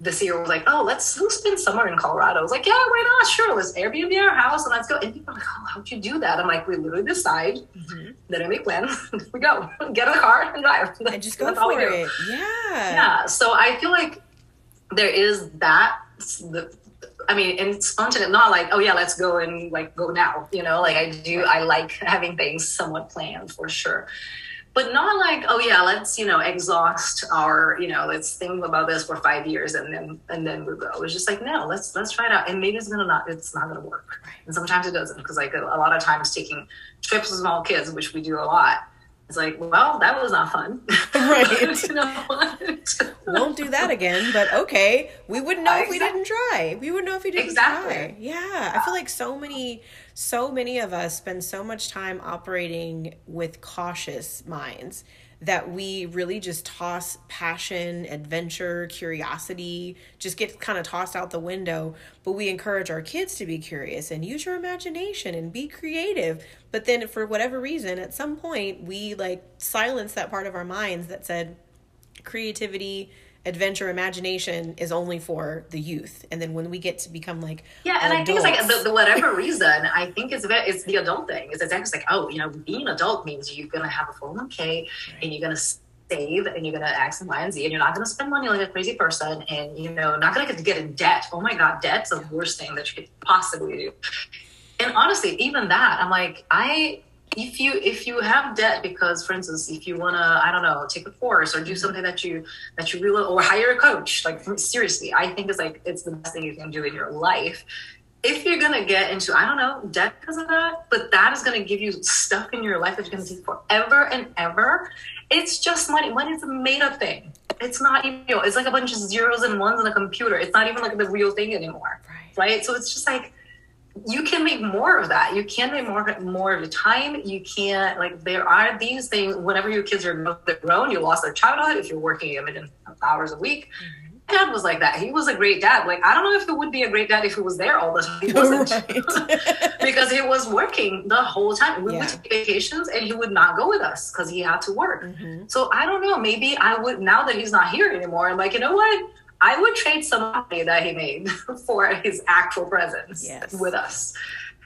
this year was like, oh, let's, let's spend summer in Colorado. I was like, yeah, why not? Sure, let's Airbnb our house and let's go. And people are like, oh, how'd you do that? I'm like, we literally decide, mm-hmm. then I make plans, we go, get in the car and drive. And just go for it. Yeah. Yeah. So I feel like there is that. The, I mean, and it's spontaneous, not like, oh yeah, let's go and like go now. You know, like I do, I like having things somewhat planned for sure but not like oh yeah let's you know exhaust our you know let's think about this for five years and then and then we go. It's just like no let's let's try it out. And maybe it's gonna not it's not gonna work. And sometimes it doesn't because like a, a lot of times taking trips with small kids which we do a lot it's like, well, that was not fun. Right. you know Won't do that again, but okay. We wouldn't know exactly. if we didn't try. We wouldn't know if we didn't exactly. try. Yeah. yeah. I feel like so many so many of us spend so much time operating with cautious minds that we really just toss passion, adventure, curiosity, just get kind of tossed out the window. But we encourage our kids to be curious and use your imagination and be creative. But then, for whatever reason, at some point, we like silence that part of our minds that said creativity, adventure imagination is only for the youth and then when we get to become like yeah and adults, i think it's like the, the, whatever reason i think it's it's the adult thing it's exactly like oh you know being an adult means you're gonna have a 401k right. and you're gonna save and you're gonna X and Y and Z and you're not gonna spend money like a crazy person and you know not gonna get to get in debt. Oh my god, debt's the worst thing that you could possibly do. And honestly, even that, I'm like, I if you if you have debt because for instance if you want to i don't know take a course or do mm-hmm. something that you that you really or hire a coach like seriously i think it's like it's the best thing you can do in your life. If you're gonna get into i don't know debt because of that but that is gonna give you stuff in your life that's gonna take forever and ever it's just money. Money is a made-up thing. It's not even you know, it's like a bunch of zeros and ones on a computer. It's not even like the real thing anymore. Right, right? so it's just like you can make more of that. You can make more more of the time. You can't like there are these things. Whenever your kids are grown, you lost their childhood. If you're working a million hours a week, mm-hmm. dad was like that. He was a great dad. Like I don't know if he would be a great dad if he was there all the time. He wasn't right. because he was working the whole time. We yeah. would take vacations and he would not go with us because he had to work. Mm-hmm. So I don't know. Maybe I would now that he's not here anymore. I'm like, you know what? I would trade some money that he made for his actual presence yes. with us.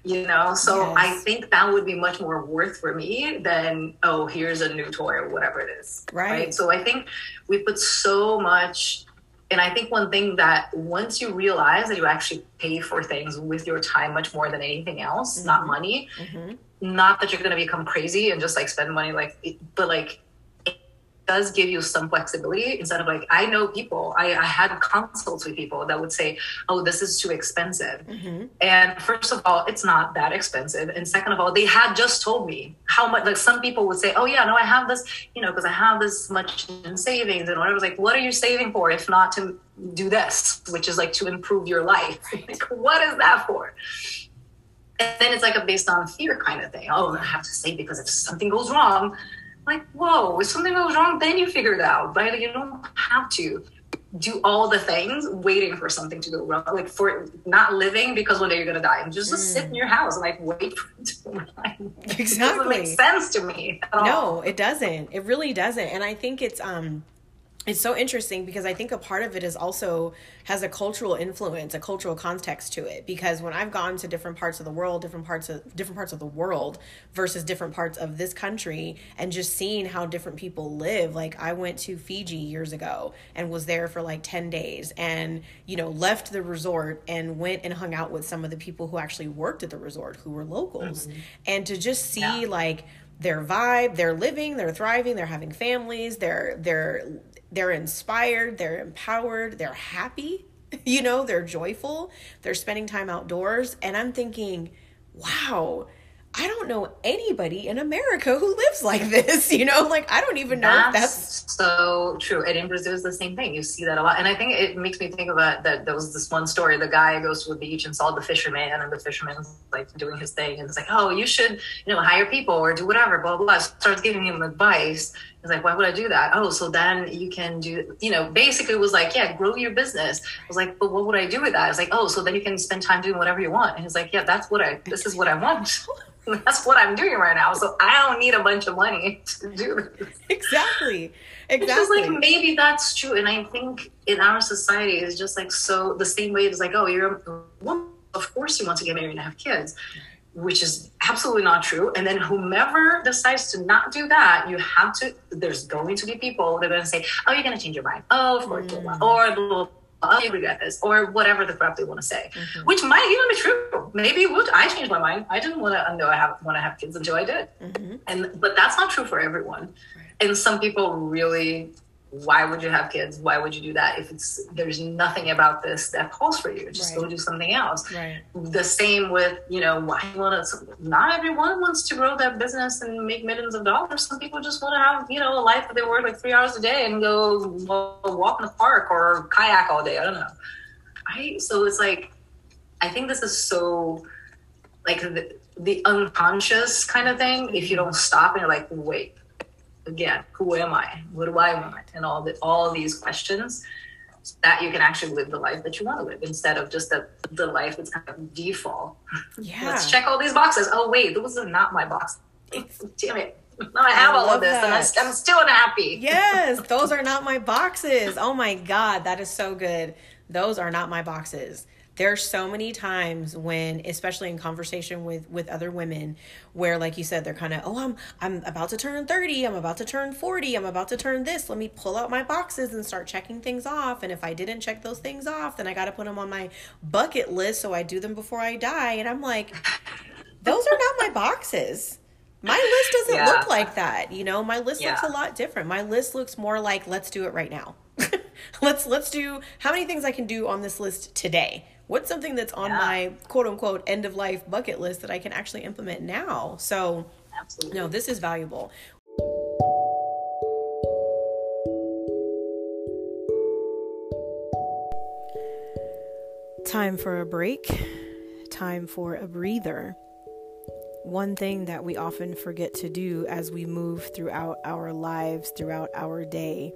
You know, so yes. I think that would be much more worth for me than oh, here's a new toy or whatever it is. Right. right? So I think we put so much and I think one thing that once you realize that you actually pay for things with your time much more than anything else, mm-hmm. not money, mm-hmm. not that you're going to become crazy and just like spend money like, but like does give you some flexibility instead of like I know people I, I had consults with people that would say oh this is too expensive. Mm-hmm. and first of all it's not that expensive. And second of all they had just told me how much like some people would say oh yeah no I have this you know because I have this much in savings and whatever. I was like what are you saving for if not to do this which is like to improve your life? Like what is that for? And then it's like a based on fear kind of thing. Oh I have to save because if something goes wrong like, whoa, if something goes wrong, then you figure it out, right? You don't have to do all the things waiting for something to go wrong, like for not living because one day you're gonna die and just, mm. just sit in your house and like wait for it to. Exactly. It doesn't make sense to me. No, it doesn't. It really doesn't. And I think it's um it's so interesting because I think a part of it is also has a cultural influence, a cultural context to it. Because when I've gone to different parts of the world, different parts of different parts of the world versus different parts of this country, and just seeing how different people live. Like I went to Fiji years ago and was there for like ten days, and you know left the resort and went and hung out with some of the people who actually worked at the resort who were locals, mm-hmm. and to just see yeah. like their vibe they're living they're thriving they're having families they're they're they're inspired, they're empowered, they're happy, you know, they're joyful, they're spending time outdoors. And I'm thinking, wow, I don't know anybody in America who lives like this, you know, like I don't even know that's, that's... so true. And in Brazil is the same thing. You see that a lot. And I think it makes me think of a, that there was this one story. The guy goes to a beach and saw the fisherman and the fisherman's like doing his thing. And it's like, oh, you should, you know, hire people or do whatever, blah, blah, blah. Starts giving him advice. He's like, why would I do that? Oh, so then you can do, you know, basically it was like, yeah, grow your business. I was like, but what would I do with that? I was like, oh, so then you can spend time doing whatever you want. And he's like, yeah, that's what I, this is what I want. that's what I'm doing right now. So I don't need a bunch of money to do this. Exactly. Exactly. It's just like maybe that's true. And I think in our society it's just like so the same way it's like, oh, you're a woman, of course you want to get married and have kids. Which is absolutely not true. And then whomever decides to not do that, you have to. There's going to be people that are going to say, "Oh, you're going to change your mind." Oh, of course, mm. or blah, I regret this, or whatever the crap they want to say, mm-hmm. which might even be true. Maybe would I changed my mind. I didn't want to know I have want to have kids until I did, mm-hmm. and but that's not true for everyone. Right. And some people really why would you have kids? Why would you do that if it's there's nothing about this that calls for you? Just right. go do something else. Right. The same with you know why you want to. Not everyone wants to grow their business and make millions of dollars. Some people just want to have you know a life where they work like three hours a day and go walk in the park or kayak all day. I don't know. Right. So it's like I think this is so like the, the unconscious kind of thing. If you don't stop and you're like, wait again, who am I? What do I want? And all the all these questions so that you can actually live the life that you want to live instead of just the, the life that's kind of default. Yeah. Let's check all these boxes. Oh wait, those are not my boxes. Oh, damn it. Now I have I all of this that. and I'm still unhappy. Yes, those are not my boxes. Oh my God, that is so good. Those are not my boxes there's so many times when especially in conversation with with other women where like you said they're kind of oh i'm i'm about to turn 30 i'm about to turn 40 i'm about to turn this let me pull out my boxes and start checking things off and if i didn't check those things off then i got to put them on my bucket list so i do them before i die and i'm like those are not my boxes. My list doesn't yeah. look like that you know? My list yeah. looks a lot different. My list looks more like let's do it right now. Let's let's do how many things i can do on this list today what's something that's on yeah. my quote unquote end of life bucket list that I can actually implement now? So, Absolutely. no, this is valuable. Time for a break, time for a breather. One thing that we often forget to do as we move throughout our lives, throughout our day,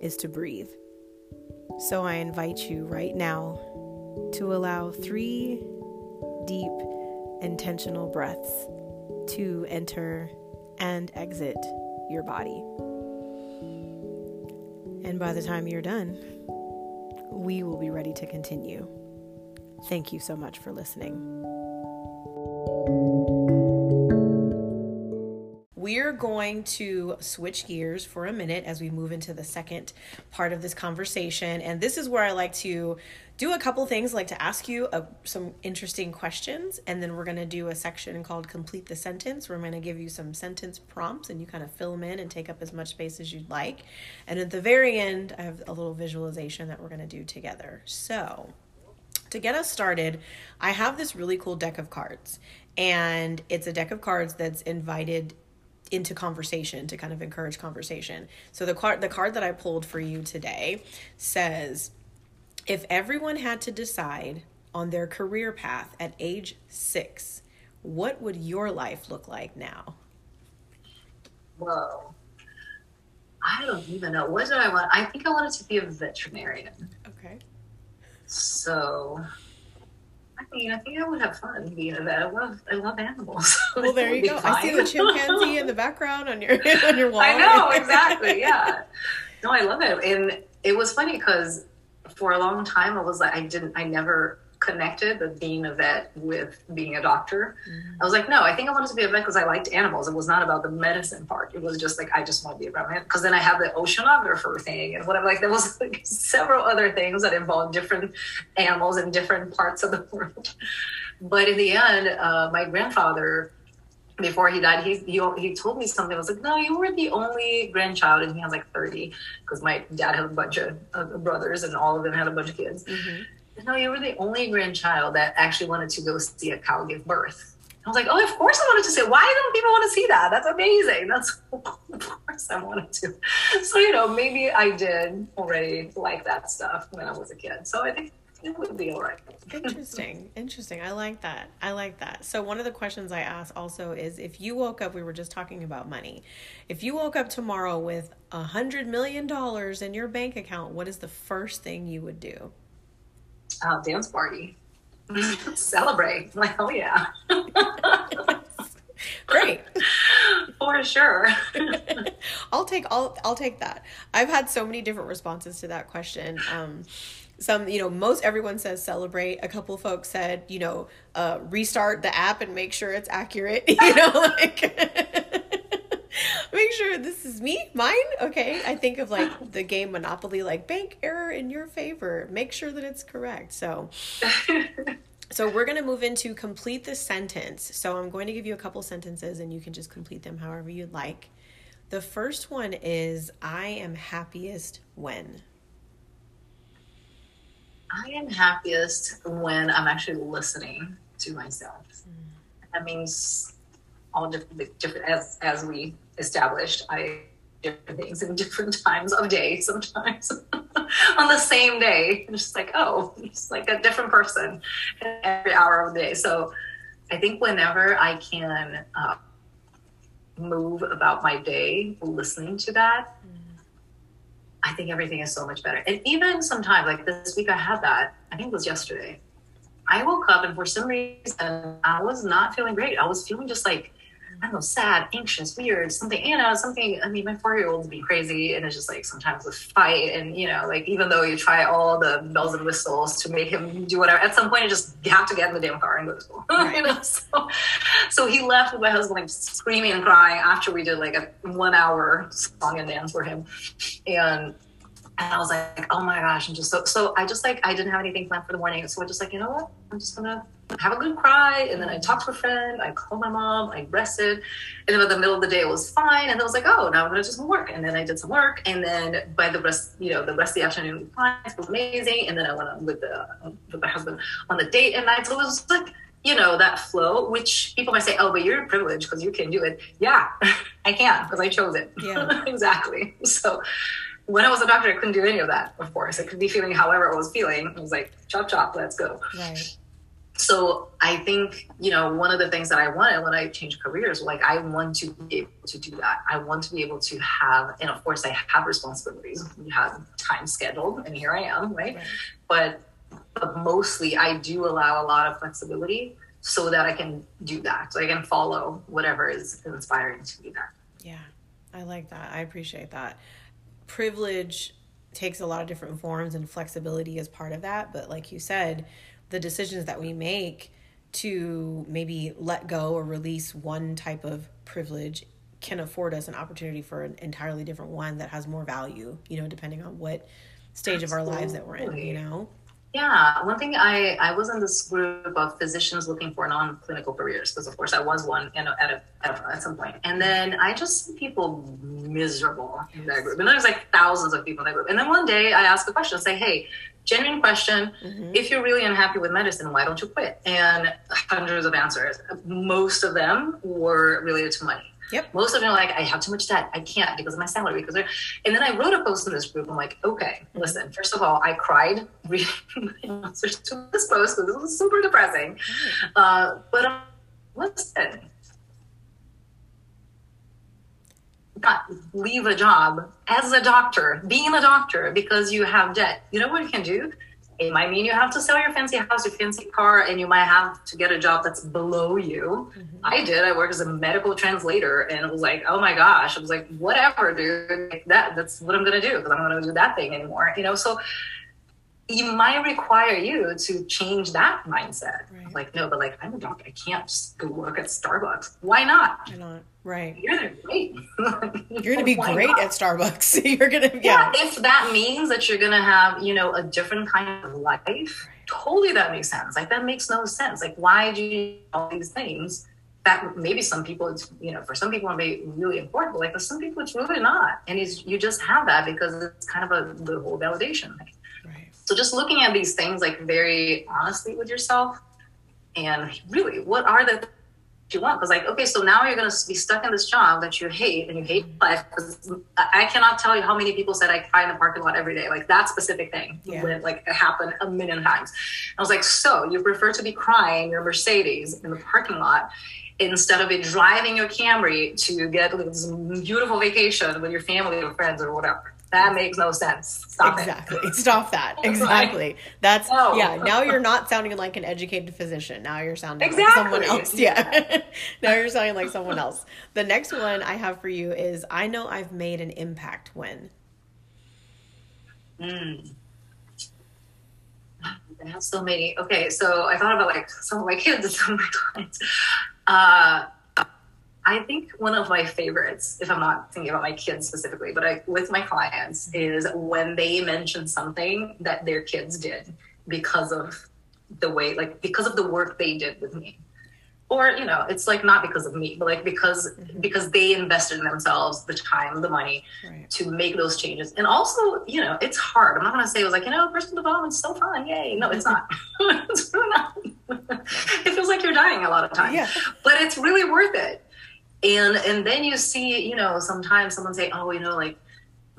is to breathe. So I invite you right now to allow three deep, intentional breaths to enter and exit your body. And by the time you're done, we will be ready to continue. Thank you so much for listening. We're going to switch gears for a minute as we move into the second part of this conversation. And this is where I like to do a couple things, like to ask you a, some interesting questions. And then we're going to do a section called Complete the Sentence, where I'm going to give you some sentence prompts and you kind of fill them in and take up as much space as you'd like. And at the very end, I have a little visualization that we're going to do together. So, to get us started, I have this really cool deck of cards. And it's a deck of cards that's invited into conversation to kind of encourage conversation. So the card the card that I pulled for you today says if everyone had to decide on their career path at age 6, what would your life look like now? Whoa. I don't even know. What did I want? I think I wanted to be a veterinarian. Okay. So I mean, I think I would have fun being a vet. I love, I love animals. Well, there you go. Fine. I see the chimpanzee in the background on your on your wall. I know exactly. Yeah. No, I love it, and it was funny because for a long time I was like, I didn't, I never connected the being a vet with being a doctor. Mm-hmm. I was like, no, I think I wanted to be a vet because I liked animals. It was not about the medicine part. It was just like I just want to be a vet because then I have the oceanographer thing and whatever. Like there was like several other things that involved different animals in different parts of the world. But in the end, uh, my grandfather before he died, he, he he told me something. I was like, "No, you were the only grandchild," and he has like thirty because my dad had a bunch of uh, brothers, and all of them had a bunch of kids. Mm-hmm no, you were the only grandchild that actually wanted to go see a cow give birth. I was like, oh, of course I wanted to see. Why don't people want to see that? That's amazing. That's of course I wanted to. So you know, maybe I did already like that stuff when I was a kid. So I think it would be all right. Interesting. Interesting. I like that. I like that. So one of the questions I ask also is if you woke up, we were just talking about money. If you woke up tomorrow with a hundred million dollars in your bank account, what is the first thing you would do? Uh, dance party. Celebrate. Like, oh yeah. Great. For sure. I'll take I'll I'll take that. I've had so many different responses to that question. Um, some you know most everyone says celebrate a couple folks said you know uh, restart the app and make sure it's accurate you know like this is me, mine. Okay. I think of like the game Monopoly, like bank error in your favor. Make sure that it's correct. So. So we're going to move into complete the sentence. So I'm going to give you a couple sentences and you can just complete them however you'd like. The first one is I am happiest when. I am happiest when I'm actually listening to myself. Mm. That means all different, different as as we established. I different things in different times of day sometimes on the same day. It's just like, oh, it's like a different person every hour of the day. So I think whenever I can uh, move about my day listening to that, I think everything is so much better. And even sometimes, like this week, I had that. I think it was yesterday. I woke up and for some reason I was not feeling great. I was feeling just like I don't know, sad, anxious, weird, something, you know, something. I mean, my four year old's be crazy, and it's just like sometimes a fight, and you know, like even though you try all the bells and whistles to make him do whatever, at some point you just have to get in the damn car and go to school. Right. you know, so, so he left with my husband like screaming and crying after we did like a one hour song and dance for him, and and I was like, oh my gosh, I'm just so so I just like I didn't have anything planned for the morning. So I just like, you know what? I'm just gonna have a good cry. And then I talked to a friend, I called my mom, I rested. And then by the middle of the day it was fine. And then I was like, oh, now I'm gonna do some work. And then I did some work. And then by the rest, you know, the rest of the afternoon it was amazing. And then I went on with the with my husband on the date and night. So it was like you know that flow which people might say oh but you're privileged because you can do it yeah i can because i chose it yeah exactly so when I was a doctor, I couldn't do any of that, of course. I could be feeling however I was feeling. I was like, chop, chop, let's go. Right. So I think, you know, one of the things that I wanted when I changed careers, like I want to be able to do that. I want to be able to have, and of course I have responsibilities. We have time scheduled and here I am, right? right. But, but mostly I do allow a lot of flexibility so that I can do that. So I can follow whatever is inspiring to me there. Yeah. I like that. I appreciate that privilege takes a lot of different forms and flexibility is part of that but like you said the decisions that we make to maybe let go or release one type of privilege can afford us an opportunity for an entirely different one that has more value, you know, depending on what stage Absolutely. of our lives that we're in, you know? Yeah, one thing I I was in this group of physicians looking for non-clinical careers because of course I was one, you know, at a, at, a, at some point, and then I just see people miserable in that group, and there's like thousands of people in that group, and then one day I ask a question, say, hey, genuine question, mm-hmm. if you're really unhappy with medicine, why don't you quit? And hundreds of answers, most of them were related to money. Yep. Most of them are like, I have too much debt. I can't because of my salary. Because and then I wrote a post in this group. I'm like, okay, listen. First of all, I cried reading the answers to this post because it was super depressing. Uh, but um, listen, not leave a job as a doctor, being a doctor because you have debt. You know what you can do? It might mean you have to sell your fancy house, your fancy car, and you might have to get a job that's below you. Mm-hmm. I did. I worked as a medical translator, and it was like, oh my gosh, I was like, whatever, dude. Like that that's what I'm gonna do because I'm not gonna do that thing anymore. You know, so you might require you to change that mindset. Right. Like, no, but like I'm a doctor. I can't just go work at Starbucks. Why not? Why not? Right. You're great. you're gonna be great not? at Starbucks. you're gonna yeah. yeah. If that means that you're gonna have, you know, a different kind of life, right. totally that makes sense. Like that makes no sense. Like why do you all these things? That maybe some people it's you know for some people it may be really important, but like for some people it's really not, and it's, you just have that because it's kind of a the whole validation. Like, so just looking at these things like very honestly with yourself and really what are the things you want? Because like okay so now you're going to be stuck in this job that you hate and you hate life because i cannot tell you how many people said i cry in the parking lot every day like that specific thing yeah. when like it happened a million times. I was like so you prefer to be crying your mercedes in the parking lot instead of it driving your camry to get like, this beautiful vacation with your family or friends or whatever that makes no sense. Stop exactly. it. Stop that. Exactly. That's no. yeah. Now you're not sounding like an educated physician. Now you're sounding exactly. like someone else. Yeah. now you're sounding like someone else. The next one I have for you is I know I've made an impact when. Mm. I have so many. Okay, so I thought about like some of my kids and some of my clients. Uh, I think one of my favorites, if I'm not thinking about my kids specifically, but I, with my clients, is when they mention something that their kids did because of the way, like because of the work they did with me. Or, you know, it's like not because of me, but like because mm-hmm. because they invested in themselves the time, the money right. to make those changes. And also, you know, it's hard. I'm not gonna say it was like, you know, personal development's so fun, yay. No, it's not. it's really not. it feels like you're dying a lot of times. Yeah. But it's really worth it and and then you see you know sometimes someone say oh you know like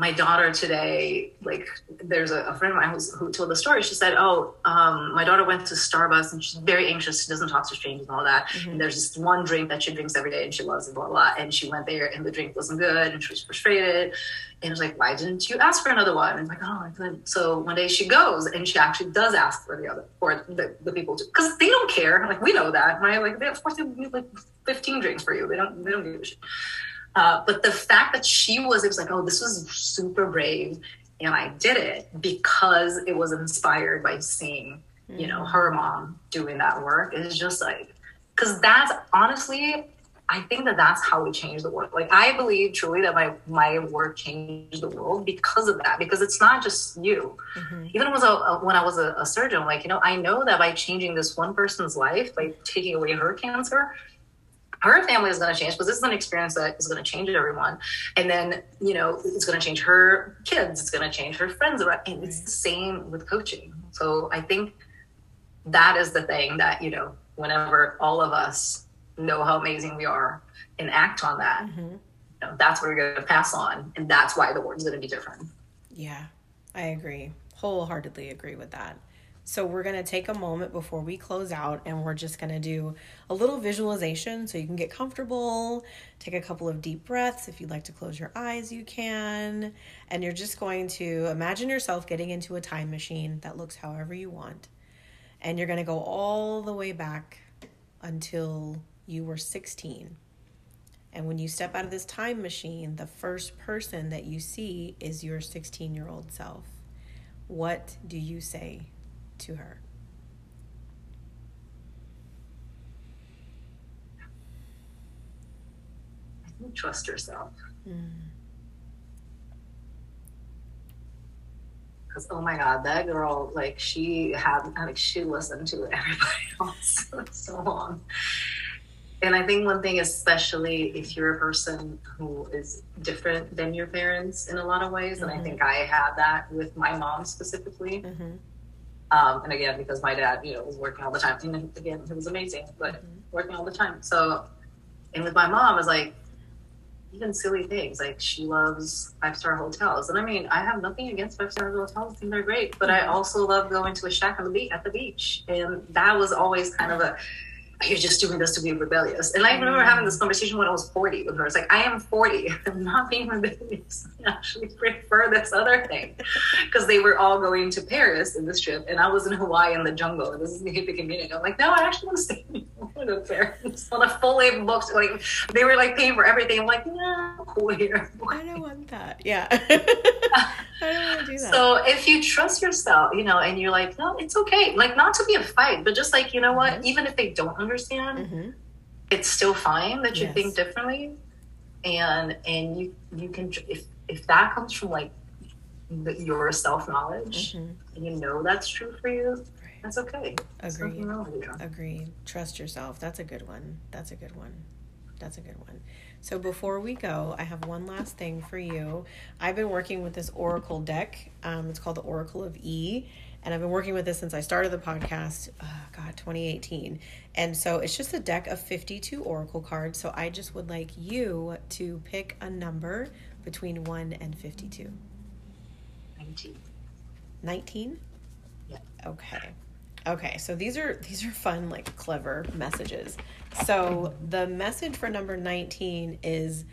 my daughter today like there's a, a friend of mine who's, who told the story she said oh um, my daughter went to starbucks and she's very anxious she doesn't talk to strangers and all that mm-hmm. and there's this one drink that she drinks every day and she loves it blah blah and she went there and the drink wasn't good and she was frustrated and it was like, why didn't you ask for another one? And it's like, oh, I couldn't. So one day she goes and she actually does ask for the other, for the, the people to, because they don't care. Like we know that, right? Like they, of course they need like 15 drinks for you. They don't, they don't give a shit. Uh, but the fact that she was, it was like, oh, this was super brave. And I did it because it was inspired by seeing, you know, her mom doing that work. It's just like, because that's honestly, I think that that's how we change the world. Like I believe truly that my my work changed the world because of that. Because it's not just you. Mm-hmm. Even when I was, a, when I was a, a surgeon, like you know, I know that by changing this one person's life, by taking away her cancer, her family is going to change because this is an experience that is going to change everyone. And then, you know, it's going to change her kids. It's going to change her friends. And it's the same with coaching. So I think that is the thing that, you know, whenever all of us know how amazing we are and act on that, mm-hmm. you know, that's what we're going to pass on. And that's why the world's going to be different. Yeah, I agree. Wholeheartedly agree with that. So, we're going to take a moment before we close out and we're just going to do a little visualization so you can get comfortable. Take a couple of deep breaths. If you'd like to close your eyes, you can. And you're just going to imagine yourself getting into a time machine that looks however you want. And you're going to go all the way back until you were 16. And when you step out of this time machine, the first person that you see is your 16 year old self. What do you say to her? Trust yourself. Because oh my god, that girl, like she had, like she listened to everybody else so long. And I think one thing, especially if you're a person who is different than your parents in a lot of ways, and I think I had that with my mom specifically. Mhm. Um, and again, because my dad, you know, was working all the time. And again, he was amazing, but working all the time. So, and with my mom, it's like even silly things. Like she loves five star hotels, and I mean, I have nothing against five star hotels. I think they're great. But I also love going to a shack on the beach at the beach, and that was always kind of a. You're just doing this to be rebellious. And I remember having this conversation when I was 40 with her. It's like, I am 40. I'm not being rebellious. I actually prefer this other thing. Because they were all going to Paris in this trip, and I was in Hawaii in the jungle. And this is the hippie community. I'm like, no, I actually want to stay I want to go to Paris. On a fully booked, like, they were like paying for everything. I'm like, no, cool here. I don't want that. Yeah. I don't want to do that. So if you trust yourself, you know, and you're like, no, it's okay. Like, not to be a fight, but just like, you know what? Mhm. Even if they don't understand, Mhm. it's still fine that you Yes. think differently and and you you can if if that comes from like the, your self-knowledge Mhm. and you know that's true for you that's okay Agreed. wrong with you. Agreed. Trust yourself. That's a good one. That's a good one. That's a good one. So before we go, I have one last thing for you. I've been working with this Oracle deck. Um, it's called the Oracle of E. And I've been working with this since I started the podcast, uh, God, 2018. And so it's just a deck of 52 Oracle cards. So I just would like you to pick a number between 1 and 52. 19. 19 Yeah. okay okay so these are these are fun like clever messages so the message for number 19 is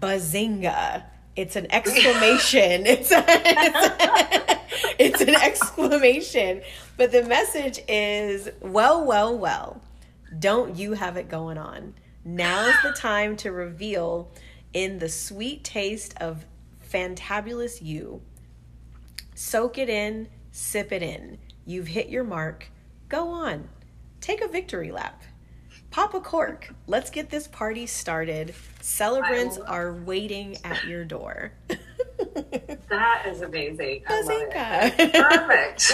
bazinga it's an exclamation it's, a, it's, it's an exclamation but the message is well well well don't you have it going on now's the time to reveal in the sweet taste of fantabulous you Soak it in, sip it in. You've hit your mark. Go on. Take a victory lap. Pop a cork. Let's get this party started. Celebrants are waiting at your door. that is amazing I love it. Perfect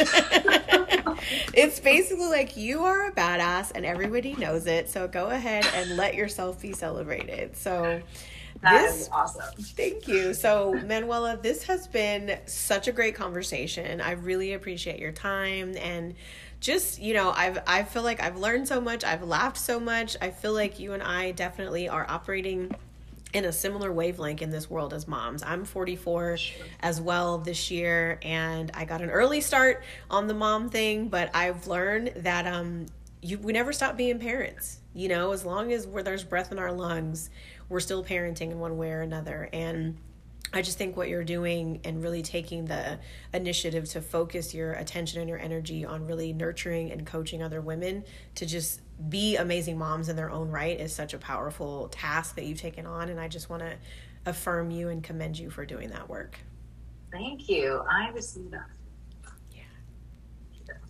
it's basically like you are a badass and everybody knows it. So go ahead and let yourself be celebrated. So That this is awesome Thank you. So, Manuela, this has been such a great conversation. I really appreciate your time and just, you know, I've I feel like I've learned so much. I've laughed so much. I feel like you and I definitely are operating in a similar wavelength in this world as moms. I'm 44 as well this year and I got an early start on the mom thing, but I've learned that um you we never stop being parents. You know, as long as we're, there's breath in our lungs, we're still parenting in one way or another and I just think what you're doing and really taking the initiative to focus your attention and your energy on really nurturing and coaching other women to just be amazing moms in their own right is such a powerful task that you've taken on. And I just want to affirm you and commend you for doing that work. thank you i received that Yeah.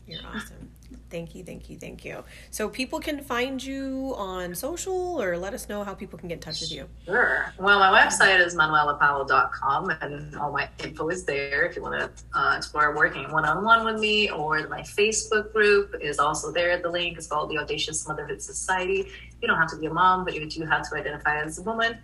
You're awesome. Thank you, thank you, thank you. So people can find you on social or let us know how people can get in touch with you. Sure. Well, my website is manuelapowell.com and all my info is there if you want to uh, explore working one on one with me. Or my Facebook group is also there. The link is called the Audacious Motherhood Society. You don't have to be a mom, but you do have to identify as a woman.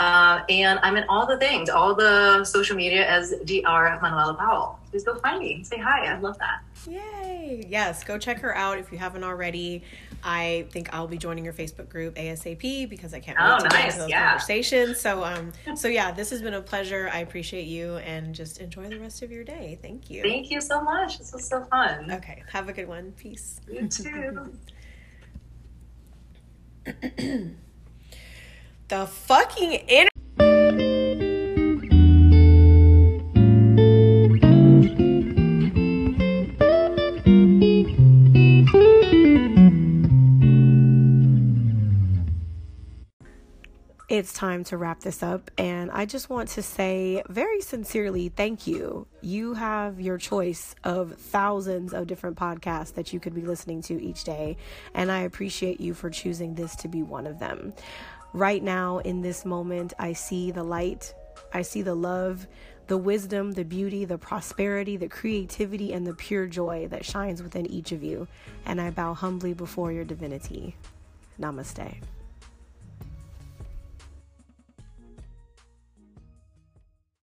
Uh, and I'm in all the things, all the social media as Dr. Manuela Powell. Please go find me. Say hi. I love that. Yay! Yes, go check her out if you haven't already. I think I'll be joining your Facebook group ASAP because I can't wait Oh, to nice, those yeah. conversations. So, um, so yeah, this has been a pleasure. I appreciate you, and just enjoy the rest of your day. Thank you. Thank you so much. This was so fun. Okay, have a good one. Peace. You too. The fucking internet. It's time to wrap this up, and I just want to say very sincerely thank you. You have your choice of thousands of different podcasts that you could be listening to each day, and I appreciate you for choosing this to be one of them. Right now, in this moment, I see the light, I see the love, the wisdom, the beauty, the prosperity, the creativity, and the pure joy that shines within each of you. And I bow humbly before your divinity. Namaste.